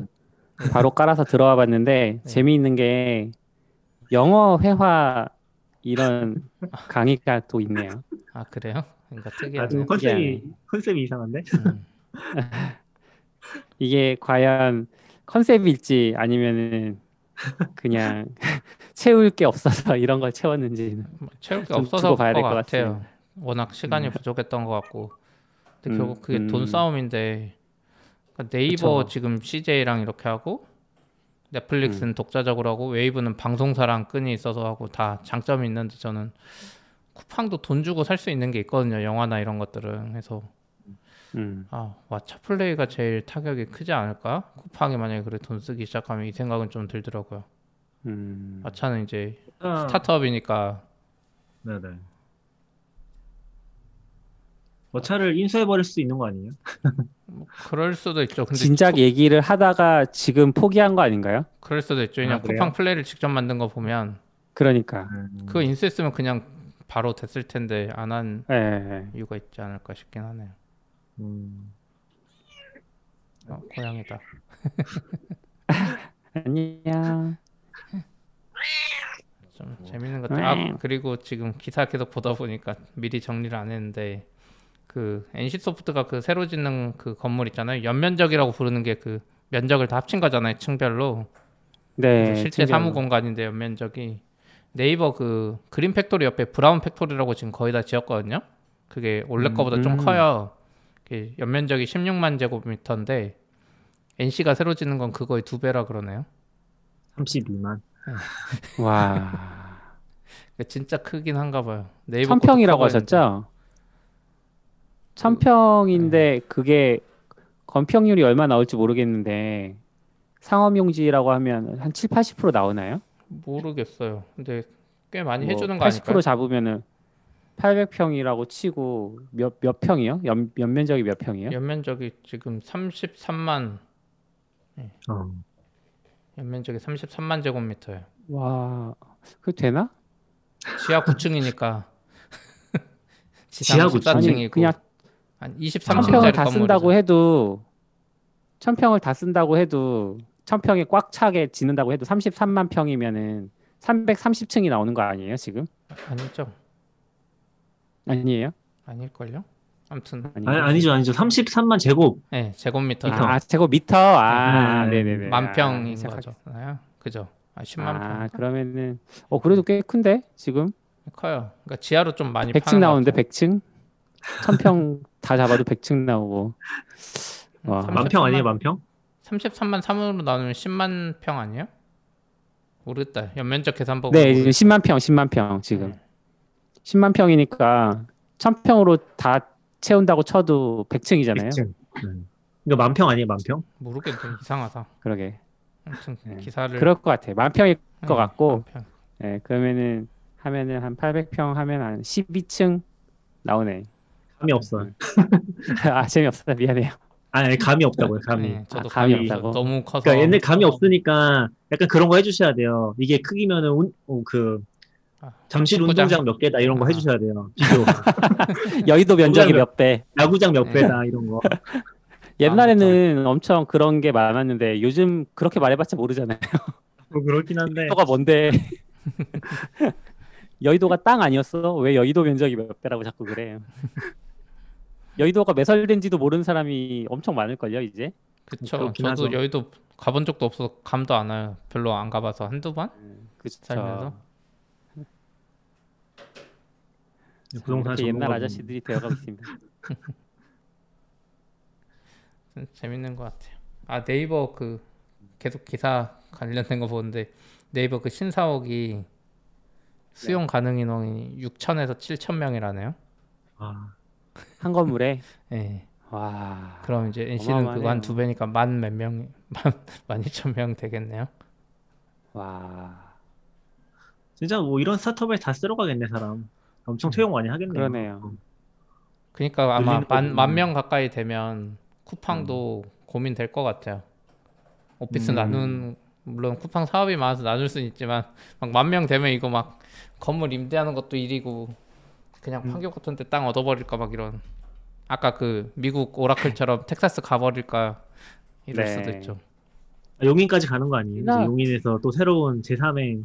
바로 깔아서 들어와 봤는데 *laughs* 네. 재미있는 게 영어 회화 이런 *laughs* 강의가 또 있네요. 아 그래요? 그러니까 아, 특이하네. 좀 컨셉이 컨셉이 이상한데. 음. *laughs* 이게 과연 컨셉일지 아니면은 그냥 *laughs* 채울 게 없어서 *laughs* 이런 걸 채웠는지는 채울 게좀 없어서 봐야 것 될것 같아요. 같습니다. 워낙 시간이 음. 부족했던 것 같고. 근데 음, 결국 그게 돈 음. 싸움인데 그러니까 네이버 그쵸. 지금 CJ랑 이렇게 하고 넷플릭스는 독자적으로 하고 웨이브는 방송사랑 끈이 있어서 하고 다 장점이 있는데 저는 쿠팡도 돈 주고 살 수 있는 게 있거든요. 영화나 이런 것들은. 그래서 음, 아, 왓챠 플레이가 제일 타격이 크지 않을까? 쿠팡이 만약에 그래 돈 쓰기 시작하면 이 생각은 좀 들더라고요. 음. 왓챠는 이제 아, 스타트업이니까 네네. 뭐 차를 인수해버릴 수 있는 거 아니에요? *laughs* 그럴 수도 있죠. 근데 진작 얘기를 하다가 지금 포기한 거 아닌가요? 그럴 수도 있죠. 그냥 아? 쿠팡 플레이를 직접 만든 거 보면 그러니까. 음, 그거 인수했으면 그냥 바로 됐을 텐데 안한 예, 예. 이유가 있지 않을까 싶긴 하네요. 음, 어, 고양이다. *laughs* 안녕. 좀 재밌는 것들. 아 그리고 지금 기사 계속 보다 보니까 미리 정리를 안 했는데 그 NC 소프트가 그 새로 짓는 그 건물 있잖아요. 연면적이라고 부르는 게 그 면적을 다 합친 거잖아요. 층별로. 네. 실제. 사무 공간인데 연면적이 네이버 그 그린 팩토리 옆에 브라운 팩토리라고 지금 거의 다 지었거든요. 그게 원래 음, 거보다 좀 음. 커요. 이게 연면적이 16만 제곱미터인데 NC가 새로 짓는 건 그거의 두 배라 그러네요. 32만. 와. *laughs* 그러니까 진짜 크긴 한가 봐요. 네이버 천평이라고 하셨죠? 천평인데 그게 건평률이 얼마 나올지 모르겠는데 상업용지라고 하면 한 7, 80% 나오나요? 모르겠어요. 근데 꽤 많이 뭐 해주는 거80% 아닐까요? 잡으면은 800평이라고 치고 몇 몇 평이요? 연, 연면적이 몇 평이요? 연면적이 지금 33만 어. 연면적이 33만 제곱미터예요. 와, 그 되나? 지하 9층이니까 *laughs* 지하 지상 9층? 14층이고 아니, 그냥 한 천평을 23층짜리 다 쓴다고 해도 천평을 다 쓴다고 해도 천평이 꽉 차게 짓는다고 해도 33만 평이면은 330층이 나오는 거 아니에요 지금? 아니죠? 아니에요? 아닐걸요? 아무튼? 아니, 아니죠, 아니죠. 33만 제곱. 네 제곱미터 아, 아, 제곱미터 아, 네. 네, 네, 네. 만 평인 아, 거잖아요. 그죠? 아 10만 아, 평 그러면은 어 그래도 꽤 큰데 지금 커요. 그러니까 지하로 좀 많이 100층 파는 것 나오는데 같아요. 100층? 천평 다 잡아도 100층 나오고 와. 삼- 만평 아니에요, 33만 만평? 33만 3으로 나누면 10만 평 아니에요? 모르겠다. 연면적 계산 보고 네, 지금 모르겠- 10만 평, 10만 평 지금 네. 10만 평이니까 천평으로 다 채운다고 쳐도 100층이잖아요. 100층. 네. 이거 만평 아니에요, 만평? 모르겠네. 이상하다. 그러게. 아무튼 네. 기사를 그럴 것 같아. 만 평일 것 네, 같고, 만 평. 예, 그러면은 하면은 한 800평 하면 한 12층 나오네. 감이 없어요. *laughs* 아 재미없어. 미안해요. 아니, 감이 없다고요, 감이. 네, 저도 아, 감이 감이 없다고? 너무 커서 그러니까 옛날 감이 없으니까 약간 그런 거 해주셔야 돼요. 이게 크기면은 운- 어, 그 아, 잠실 축구장. 운동장 몇 개다 이런 거 아. 해주셔야 돼요. 비교. *laughs* 여의도 면적이 몇 배. 야구장 몇 네. 배다 이런 거. *laughs* 옛날에는 엄청 그런 게 많았는데 요즘 그렇게 말해봤자 모르잖아요. 뭐 그렇긴 한데. 여의도가 뭔데? *laughs* 여의도가 땅 아니었어? 왜 여의도 면적이 몇 배라고 자꾸 그래? 여의도가 매설된지도 모르는 사람이 엄청 많을걸요 이제? 그쵸. 저도 하죠. 여의도 가본 적도 없어서 감도 안 와요. 별로 안 가봐서 한두 번? 그쵸. 살면서? 부동산 이렇게 옛날. 아저씨들이 되어가고 있습니다. 음, 재밌는 것 같아요. 아 네이버 그 계속 기사 관련된 거 보는데 네이버 그 신사옥이 수용 가능 인원이 6천에서 7천 명이라네요. 아, 한 건물에 *laughs* 예. 와. 그럼 이제 NC는 그거 한. 두 배니까 만 몇 명, *laughs* 만만 이천 명 되겠네요. 와. 진짜 뭐 이런 스타트업에 다 쓸어 가겠네 사람. 엄청 채용 많이 하겠네요. 그러네요. 그러니까 아마 늘리는 만 거군요. 만명 가까이 되면 쿠팡도 고민 될 것 같아요. 오피스 음. 나눈 물론 쿠팡 사업이 많아서 나눌 수는 있지만 막 만 명 되면 이거 막 건물 임대하는 것도 일이고 그냥 음. 판교 같은 데 땅 얻어버릴까 막 이런 아까 그 미국 오라클처럼 텍사스 가버릴까 이럴 네. 수도 있죠. 아, 용인까지 가는 거 아니에요? 용인에서 또 새로운 제3의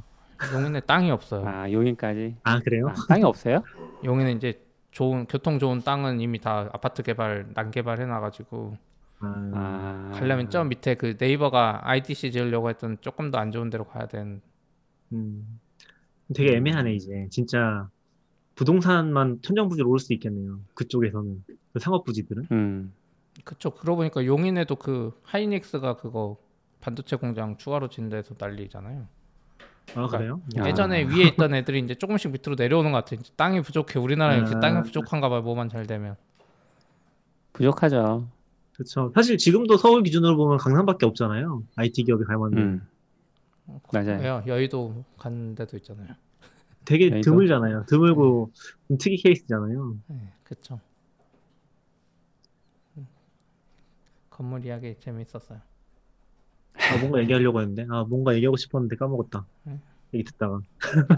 용인에 땅이 없어요. 아 용인까지. 아 그래요? 아, 땅이 없어요? 용인은 이제 좋은 교통 좋은 땅은 이미 다 아파트 개발 난개발 해놔가지고 아, 아. 가려면 저 밑에 그 네이버가 IDC 지으려고 했던 조금 더 안 좋은 데로 가야 되는 음, 되게 애매하네 이제 진짜 부동산만 천정부지로 올 수 있겠네요. 그쪽에서는 그 상업 부지들은. 음. 그쵸 그러고 보니까 용인에도 그 하이닉스가 그거 반도체 공장 추가로 진대서 난리잖아요 아 그래요? 아. 예전에 위에 있던 애들이 이제 조금씩 밑으로 내려오는 것 같아요 땅이 부족해 우리나라 이렇게 아. 땅이 부족한가 봐요 뭐만 잘 되면 부족하죠. 그렇죠. 사실 지금도 서울 기준으로 보면 강남밖에 없잖아요. IT 기업이 갈 만한. 음. 맞아요. 왜요 여의도 간 데도 있잖아요 되게 여의도? 드물잖아요. 드물고 좀 특이 케이스잖아요. 네, 그쵸 음. 건물 이야기 재밌었어요 아 뭔가 얘기하려고 했는데 아 뭔가 얘기하고 싶었는데 까먹었다. 음. 얘기 듣다가.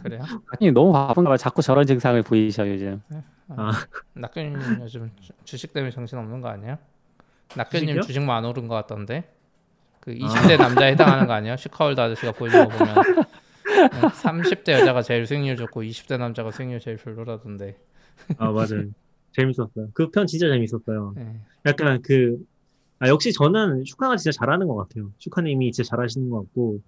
그래요? *laughs* 아니 너무 바쁜가 봐. 자꾸 저런 증상을 보이셔 요즘. 아. 낙견님 요즘 주- 주식 때문에 정신 없는 거 아니에요? 주식이요? 주식만 안 오른 것 같던데 그 20대 남자에 해당하는 거 *laughs* 아니에요? 시카월드 아저씨가 보여준 거 보면 30대 여자가 제일 수익률 좋고 20대 남자가 수익률 제일 별로라던데 아 맞아요. 재밌었어요. 그 편 진짜 재밌었어요. 네. 약간 그, 아, 역시 저는 슈카가 진짜 잘하는 것 같아요. 슈카님이 진짜 잘하시는 것 같고,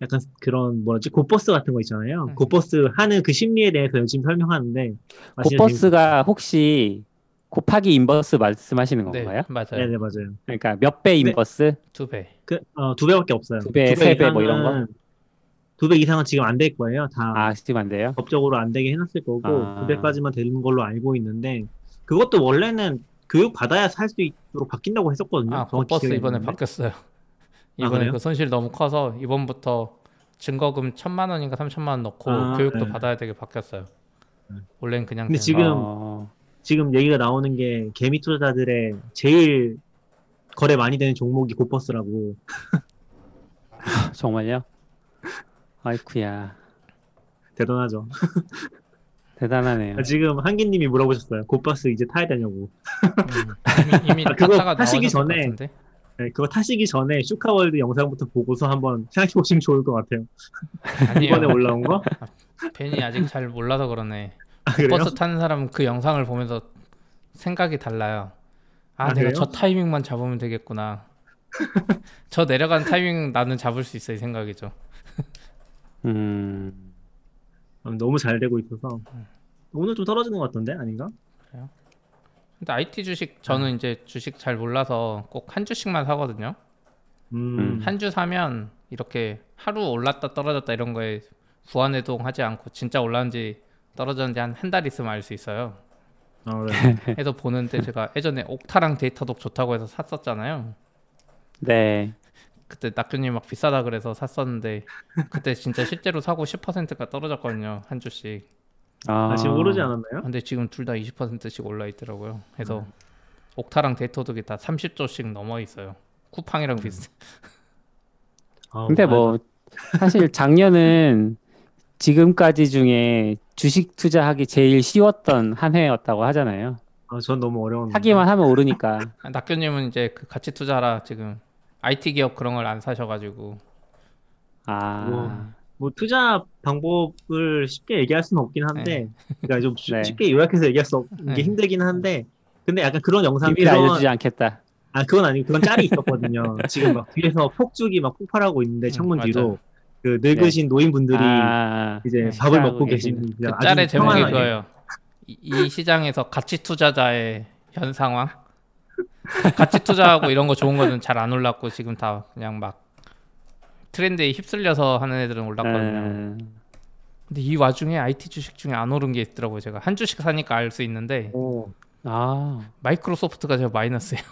약간 그런, 뭐라지, 곱버스 같은 거 있잖아요. 음. 곱버스 하는 그 심리에 대해서 열심히 설명하는데, 아, 진짜 곱버스가 혹시 곱하기 인버스 말씀하시는 네, 건가요? 맞아요. 네네 맞아요. 그러니까 몇배 네. 인버스? 두 배. 그, 어, 두 배밖에 없어요. 두 배, 두세배 뭐 이런 거? 이상은- 두배 이상은 지금 안 될 거예요. 다 아, 지금 안 돼요? 법적으로 안 되게 해놨을 거고 아. 두 배까지만 되는 걸로 알고 있는데 그것도 원래는 교육 받아야 살 수 있도록 바뀐다고 했었거든요. 아, 버스 이번에. 바뀌었어요. 아, 이번에 그래요? 그 손실 너무 커서 이번부터 증거금 천만 원인가 삼천만 원 넣고 아, 교육도 네. 받아야 되게 바뀌었어요. 네. 원래는 그냥 근데 그냥 지금 어, 지금 얘기가 나오는 게 개미 투자자들의 제일 거래 많이 되는 종목이 곱버스라고. *laughs* 정말요? 아이쿠야. *laughs* 대단하죠. *laughs* 대단하네요. 아, 지금 한기님이 물어보셨어요. 곱버스 이제 타야 되냐고. 음, 이미, 이미 아, 그거 것 전에. 네, 그거 타시기 전에 슈카월드 영상부터 보고서 한번 생각해 보시면 좋을 것 같아요. 이번에 올라온 거? 벤이 아직 잘 몰라서 그러네. 아? 버스 타는 사람은 그 영상을 보면서 생각이 달라요. 아, 아, 내가 그래요? 저 타이밍만 잡으면 되겠구나. *laughs* 저 내려간 타이밍 나는 잡을 수 있어 이 생각이죠. 음, 음, 너무 잘 되고 있어서 오늘 좀 떨어지는 것 같던데 아닌가? 근데 IT 주식 아. 저는 이제 주식 잘 몰라서 꼭 한 주씩만 사거든요. 음, 음. 한 주 사면 이렇게 하루 올랐다 떨어졌다 이런 거에 부안해동 하지 않고 진짜 올랐는지 떨어졌는지 한 한 달 있으면 알 수 있어요. 아, 네. *laughs* 해서 보는데 제가 예전에 옥타랑 데이터 독 좋다고 해서 샀었잖아요. 네. 그때 낙교님 막 비싸다 그래서 샀었는데 그때 진짜 실제로 사고 10%가 떨어졌거든요 한 주씩. 아, 아, 지금 오르지 않았나요? 근데 지금 둘 다 20%씩 올라 있더라고요. 그래서 음. 옥타랑 데이터독이 다 30조씩 넘어 있어요. 쿠팡이랑 비슷해. *laughs* 아, 근데 맞아. 뭐 사실 작년은 지금까지 중에 주식 투자하기 제일 쉬웠던 한 해였다고 하잖아요. 아, 전 너무 어려웠는데. 하기만 하면 오르니까. *laughs* 아, 낙교님은 이제 그 가치 투자라 지금 IT 기업 그런 걸 안 사셔가지고 아, 우와. 뭐 투자 방법을 쉽게 얘기할 수는 없긴 한데, 그러니까 좀 쉬- 네. 쉽게 요약해서 얘기할 수 없는 게 네. 힘들긴 한데, 근데 약간 그런 영상 비밀 그런 알려주지 않겠다. 아 그건 아니고 그런 짤이 있었거든요. *laughs* 지금 막 뒤에서 폭죽이 막 폭발하고 있는데 음, 창문. 뒤로 그 늙으신 노인분들이 아, 이제 네, 밥을 먹고 계시는. 계신 그 짤의 제목이 평안하게. 그거예요. 이, 이 시장에서 가치 투자자의 현 상황. 가치 투자하고 이런 거 좋은 거는 잘 안 올랐고 지금 다 그냥 막 트렌드에 휩쓸려서 하는 애들은 올랐거든요. 음, 근데 이 와중에 IT 주식 중에 안 오른 게 있더라고요. 제가 한 주씩 사니까 알 수 있는데 오, 아, 마이크로소프트가 제가 마이너스예요.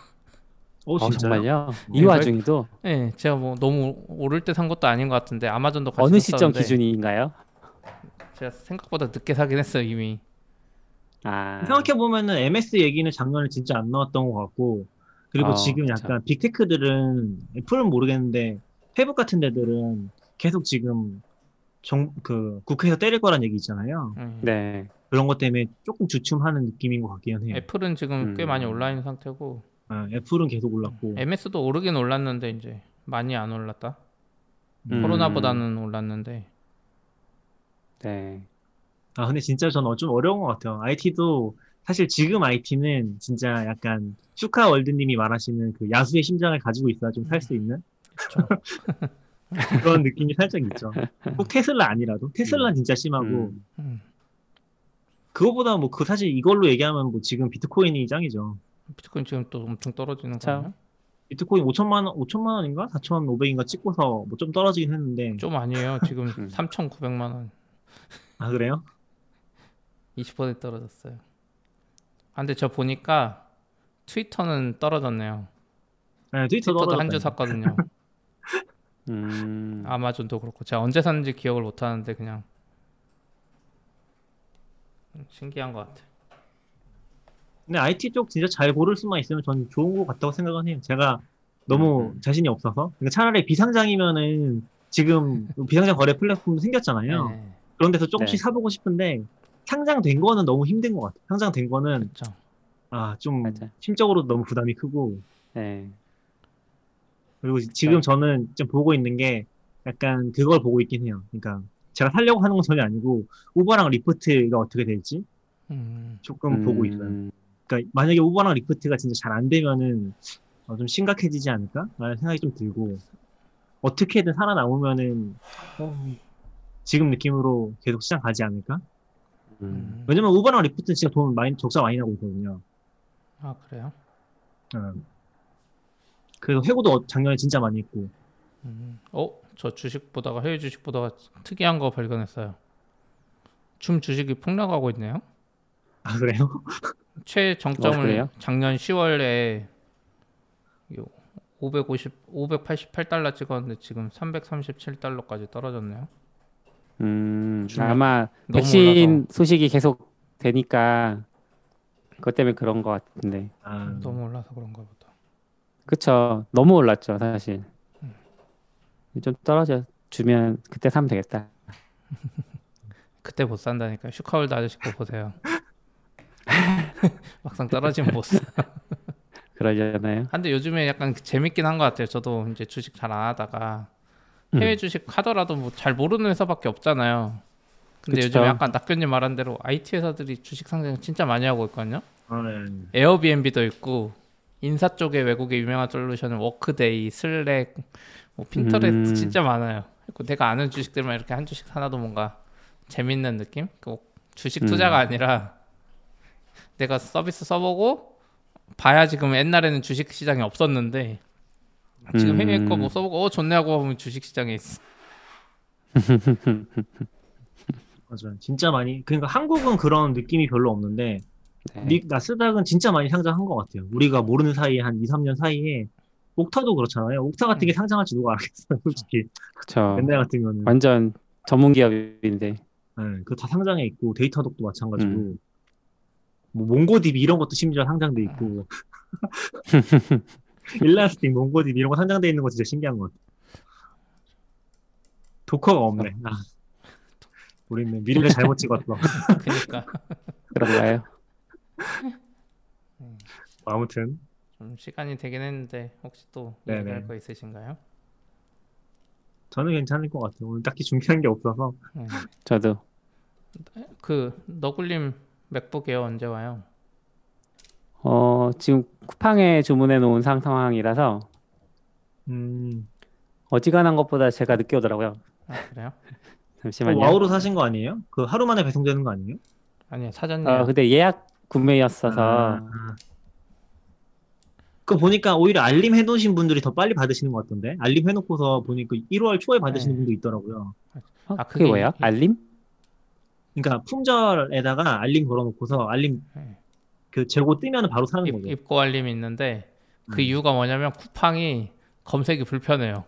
오 어? 정말요? 이 네, 와중에도 네, 제가 뭐 너무 오를 때 산 것도 아닌 것 같은데 아마존도 같이 어느 시점 샀었는데 기준인가요? 제가 생각보다 늦게 사긴 했어요 이미. 아, 생각해 보면은 MS 얘기는 작년에 진짜 안 나왔던 것 같고 그리고 어, 지금 그쵸. 약간 빅테크들은 애플은 모르겠는데 페북 같은 데들은 계속 지금 정, 그 국회에서 때릴 거란 얘기 있잖아요. 음. 네. 그런 것 때문에 조금 주춤하는 느낌인 것 같기는 해요. 애플은 지금 꽤 음. 많이 올라 있는 상태고 아, 애플은 계속 올랐고 MS도 오르긴 올랐는데 이제 많이 안 올랐다. 음. 코로나보다는 올랐는데 네. 아, 근데 진짜 저는 좀 어려운 것 같아요. IT도, 사실 지금 IT는 진짜 약간, 슈카 월드님이 말하시는 그 야수의 심장을 가지고 있어야 좀 살 수 있는. *laughs* 그런 느낌이 살짝 있죠. 꼭 테슬라 아니라도. 테슬라는 진짜 심하고, 음, 음. 그거보다 뭐, 그 사실 이걸로 얘기하면 뭐 지금 비트코인이 짱이죠. 비트코인 지금 또 엄청 떨어지는. 거예요? 비트코인 5천만 원, 5천만 원인가? 4,500인가 찍고서 뭐 좀 떨어지긴 했는데, 좀 아니에요. 지금 음. 3,900만 원, 아, 그래요? 20% 떨어졌어요. 아, 근데 저 보니까 트위터는 떨어졌네요. 네, 트위터 트위터 도 한 주. 샀거든요. *laughs* 음, 아마존도 그렇고 제가 언제 샀는지 기억을 못 하는데 그냥 신기한 것 같아. 근데 IT 쪽 진짜 잘 고를 수만 있으면 전 좋은 것 같다고 생각은 해요. 제가 너무 음. 자신이 없어서. 그러니까 차라리 비상장이면은 지금 *laughs* 비상장 거래 플랫폼 생겼잖아요. 네, 그런 데서 조금씩 네. 사보고 싶은데 상장된 거는 너무 힘든 것 같아요. 상장된 거는 그렇죠. 아, 좀 맞아. 심적으로 너무 부담이 크고 네. 그리고 지금 저는 좀 보고 있는 게 약간 그걸 보고 있긴 해요. 그러니까 제가 살려고 하는 건 전혀 아니고 우버랑 리프트가 어떻게 될지 음, 조금 보고 있어요. 음, 그러니까 만약에 우버랑 리프트가 진짜 잘 안 되면은 어, 좀 심각해지지 않을까? 라는 생각이 좀 들고 어떻게든 살아남으면은 어, 지금 느낌으로 계속 시장 가지 않을까? 음. 음. 왜냐면 우버랑 리프트는 진짜 돈 많이 적자 많이 나고 있거든요. 아 그래요? 음. 그래서 해고도 작년에 진짜 많이 했고. 음. 어? 저 주식 보다가 해외 주식 보다가 특이한 거 발견했어요. 줌 주식이 폭락하고 있네요. 아 그래요? *laughs* 최정점을 어, 그래요? 작년 10월에 550, 588달러 찍었는데 지금 337달러까지 떨어졌네요. 음, 아마 백신 올라서. 소식이 계속 되니까 그것 때문에 그런 것 같은데. 아, 너무 올라서 그런가 보다. 그쵸. 너무 올랐죠, 사실. 좀 떨어져 주면 그때 사면 되겠다. *laughs* 그때 못 산다니까. 슈카월드 아저씨 거 보세요. *laughs* 막상 떨어지면 못 사. 그러잖아요. 근데 요즘에 약간 재밌긴 한 것 같아요. 저도 이제 주식 잘 안 하다가 해외 음. 주식 하더라도 뭐 잘 모르는 회사밖에 없잖아요. 근데 그쵸. 요즘 약간 낙견님 말한 대로 IT 회사들이 주식 상장 진짜 많이 하고 있거든요. 아, 네. Airbnb도 있고 인사 쪽에 외국의 유명한 솔루션은 Workday, Slack, 뭐 Pinterest 음. 진짜 많아요. 그리고 내가 아는 주식들만 이렇게 한 주씩 하나도 뭔가 재밌는 느낌? 꼭 주식 음. 투자가 아니라 내가 서비스 써보고 봐야 지금 옛날에는 주식 시장이 없었는데 지금 해외 거뭐 음. 써보고 어 좋네 하고 보면 주식 시장에 있어. *laughs* 맞아요. 진짜 많이. 그러니까 한국은 그런 느낌이 별로 없는데 네. 니- 나스닥은 진짜 많이 상장한 것 같아요. 우리가 모르는 사이에 한 2, 3년 사이에 옥타도 그렇잖아요. 옥타 같은 게 상장할지 누가 알겠어요, 솔직히. 그쵸. 옛날 같으면은. 완전 전문 기업인데. 네, 그거 다 상장해 있고 데이터독도 마찬가지고 음. 뭐 몽고DB 이런 것도 심지어 상장돼 있고 *laughs* 일라스틱, 몽고DB 이런 거 상장돼 있는 거 진짜 신기한 것 같아. 도커가 없네. 아, 우리는 미래를 잘못 찍었어. *laughs* 그러니까 그런가요? 아무튼 좀 시간이 되긴 했는데 혹시 또. 얘기할 거 있으신가요? 저는 괜찮을 것 같아요. 오늘 딱히 준비한 게 없어서 네. 저도. 그 너굴님 맥북 에어 언제 와요? 어, 지금 쿠팡에 주문해 놓은 상 상황이라서 음, 어지간한 것보다 제가 늦게 오더라고요. 아 그래요? *laughs* 어, 잠시만요. 와우로 사신 거 아니에요? 그 하루 만에 배송되는 거 아니에요? 아니요 사전예약. 어, 근데 예약 구매였어서 아. 그 보니까 오히려 알림 해놓으신 분들이 더 빨리 받으시는 것 같던데 알림 해놓고서 보니까 1월 초에 받으시는 네. 분도 있더라고요. 어, 아, 그게 그게? 이- 알림? 그러니까 품절에다가 알림 걸어놓고서 알림 네. 그 재고 뜨면 바로 사는 입, 거죠. 입고 알림이 있는데 그 음. 이유가 뭐냐면 쿠팡이 검색이 불편해요.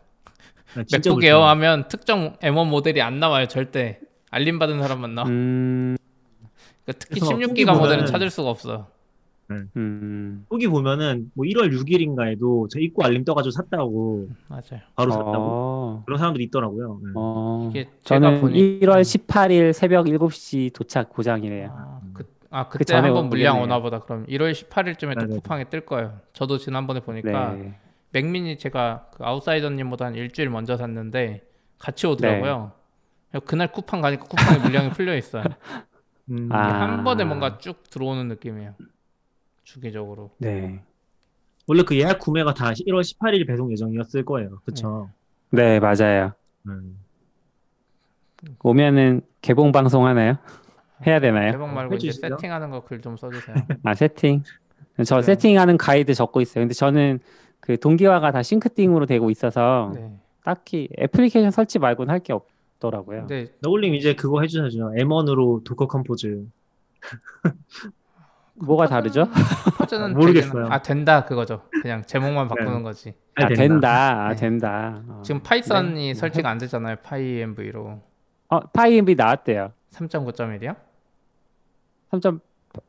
아, 맥북. 에어 하면 특정 M1 모델이 안 나와요 절대. 알림 받은 사람만 나와. 음, 그러니까 특히 그래서 16기가 후기 모델은 찾을 수가 없어. 음, 후기 보면은 뭐 1월 6일인가에도 저 입고 알림 떠가지고 샀다고 맞아요. 바로 샀다고 어, 그런 사람들이 있더라고요. 네. 어, 이게 제가 저는 보니 1월 18일 새벽 7시 도착 고장이래요. 아, 그, 아그 그때 전에 한번 물량. 오나 보다. 그럼 1월 18일쯤에 또 네네. 쿠팡에 뜰 거예요. 저도 지난번에 보니까 네. 맥미니 제가 그 아웃사이더님보다 한 일주일 먼저 샀는데 같이 오더라고요. 네. 그날 쿠팡 가니까 쿠팡에 물량이 풀려 있어요. *laughs* 음, 아. 한 번에 뭔가 쭉 들어오는 느낌이에요. 주기적으로. 네. 원래 그 예약 구매가 다 1월 18일 배송 예정이었을 거예요. 그쵸? 네, 맞아요. 음. 오면은 개봉 방송 하나요? 해야 되나요? 개봉 말고 이제 해주시죠. 세팅하는 거 글 좀 써주세요. *laughs* 아, 세팅. 저 네. 세팅하는 가이드 적고 있어요. 근데 저는 그 동기화가 다 Syncthing으로 되고 있어서 네. 딱히 애플리케이션 설치 말고는 할 게 없더라고요. 근데 너굴님 이제 그거 해주셔야죠. M1으로 Docker Compose. *laughs* 뭐가 다르죠? 퍼즐은 *laughs* 모르겠어요. 되긴- 아 된다 그거죠. 그냥 제목만 바꾸는 네. 거지. 아, 아, 된다. 아, 네. 된다. 어. 지금 Python이 설치가 안 되잖아요. pyenv로 어, pyenv 나왔대요. 3.9.1이요? 3점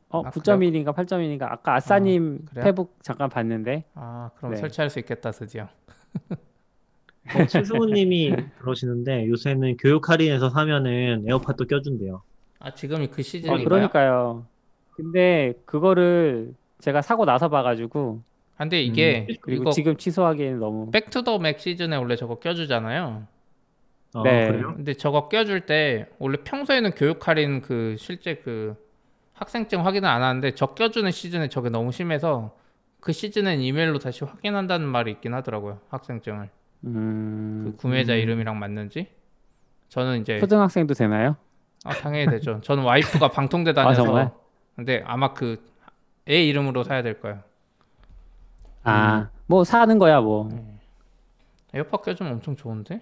어, 아, 9.1인가 8.1인가 아까 아싸님 그래요? 페북 잠깐 봤는데 아 그럼 네. 설치할 수 있겠다 드디어. 어, 최승우님이 그러시는데 요새는 교육 할인해서 사면은 에어팟도 껴준대요. 아 지금이 그 어, 시즌인가요? 그러니까요. 근데 그거를 제가 사고 나서 봐가지고 아, 근데 이게 그리고 이거 지금 취소하기에는 너무 Back to the Mac 시즌에 원래 저거 껴주잖아요. 아, 네. 그래요? 근데 저거 껴줄 때 원래 평소에는 교육 할인 그 실제 그 학생증 확인을 안 하는데 저 껴주는 시즌에 저게 너무 심해서 그 시즌엔 이메일로 다시 확인한다는 말이 있긴 하더라고요. 학생증을 음, 그 구매자 음. 이름이랑 맞는지. 저는 이제 초등학생도 되나요? 아, 당연히 되죠. 저는 와이프가 *laughs* 방통대 다녀서 아? 근데 아마 그 애 이름으로 사야 될 거예요. 아, 뭐 사는 거야 뭐. 에어팟 껴주면 엄청 좋은데?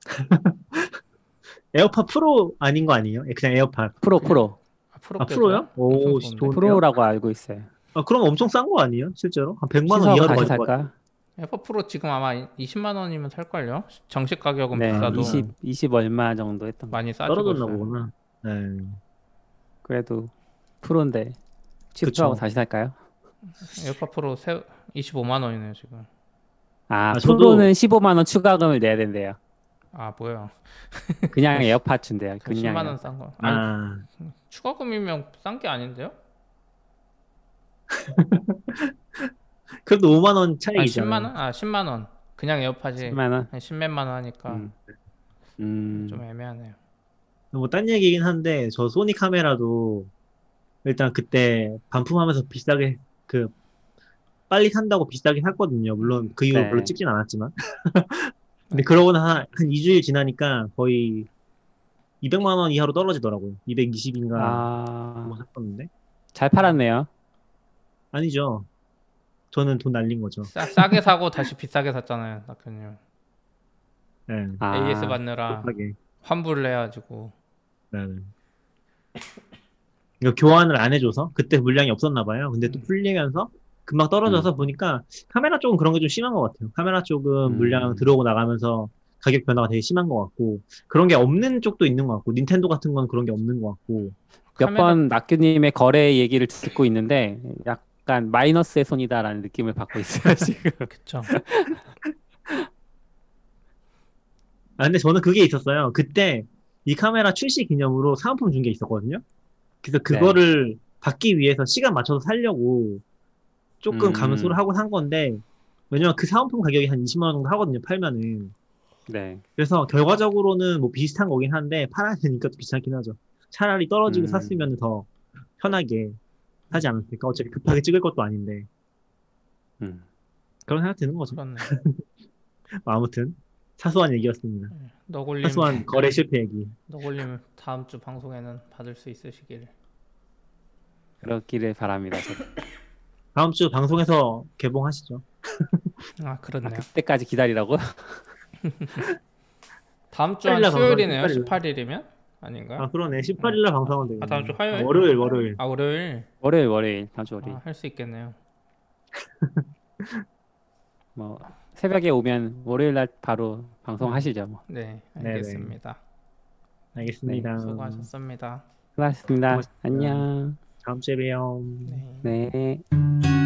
*laughs* 에어팟 프로 아닌 거 아니에요? 예, 그냥 AirPod. Pro Pro. 아, 프로 아? Pro요? 오? Pro라고 알고 있어요. 아, 그럼 엄청 싼 거 아니에요? 실제로? 한 100만 원 이하로 같아요. 살까? AirPod Pro 지금 아마 20만 원이면 살 걸요? 정식 가격은 네, 비싸도 20 20 얼마 정도 했던 거. 많이 싸지고 떨어졌나. 보구나. 네. 그래도 Pro인데 취소하고. 다시 살까요? AirPod Pro 세, 25만 원이네요 지금. 아, 아, 저도- Pro는 15만 원 추가금을 내야 된대요. 아 뭐야? 그냥 *laughs* 에어팟 준대요. 저 10만 그냥 원싼 거. 아니 아, 추가금이면 싼 게 아닌데요? *laughs* 그래도 5만 원아 차이잖아요. 10만 원? 아 10만 원. 그냥 AirPod이 10만 원. 한 10몇만 원 하니까 음. 음. 좀 애매하네요. 뭐 딴 얘기긴 한데 저 소니 카메라도 일단 그때 반품하면서 비싸게 그 빨리 산다고 비싸게 샀거든요. 물론 그 이후로 네. 별로 찍진 않았지만. *laughs* 근데 그러고 나 한, 한 2주일 지나니까 거의 200만 원 이하로 떨어지더라고요. 220인가 아, 뭐 샀었는데. 잘 팔았네요. 아니죠. 저는 돈 날린 거죠. 싸, 싸게 사고 다시 비싸게 샀잖아요, 낙현님. 네. 아, AS 받느라 급하게. 환불을 해가지고 네. 네. 이거 교환을 안 해줘서 그때 물량이 없었나 봐요. 근데 또 음. 풀리면서 금방 떨어져서 보니까 카메라 쪽은 그런 게 좀 심한 것 같아요. 카메라 쪽은 음. 물량 들어오고 나가면서 가격 변화가 되게 심한 것 같고 그런 게 없는 쪽도 있는 것 같고 닌텐도 같은 건 그런 게 없는 것 같고 몇 카메라- 번 낙규님의 거래 얘기를 듣고 있는데 약간 마이너스의 손이다라는 느낌을 받고 있어요 *laughs* 지금. 그쵸. 아 근데 저는 그게 있었어요. 그때 이 카메라 출시 기념으로 사은품 준 게 있었거든요. 그래서 네. 그거를 받기 위해서 시간 맞춰서 살려고 조금 음. 감수를 하고 산 건데 왜냐면 그 사은품 가격이 한 20만 원 정도 하거든요. 팔면은. 네. 그래서 결과적으로는 뭐 비슷한 거긴 한데 팔아야 되니까 또 귀찮긴 하죠. 차라리 떨어지고 음. 샀으면 더 편하게 사지 않았을까. 어차피 급하게 찍을 것도 아닌데 음. 그런 생각 드는 거죠. 그렇네. *laughs* 뭐 아무튼 사소한 얘기였습니다. 너굴님, 사소한 거래 실패 얘기. 너굴님 다음 주 방송에는 받을 수 있으시길. 그렇기를 바랍니다. 다음 주 방송에서 개봉하시죠. 아 아, 그렇네요. 그때까지 기다리라고? *laughs* 다음 주한 18일 날 수요일이네요. 방송, 18일 이면 아닌가요? 아 그러네. 18일 날 방송하면 되겠네. 아, 다음 주 화요일? 월요일 월요일. 아 월요일 월요일 월요일 다음 주 월요일. 아, 할수 있겠네요. *laughs* 뭐 새벽에 오면 월요일 날 바로 방송하시죠. 뭐. 네, 네네. 알겠습니다. 알겠습니다. 수고하셨습니다. 수고하셨습니다. 고맙습니다. 안녕. 다음 주에 봬요. 네. 네.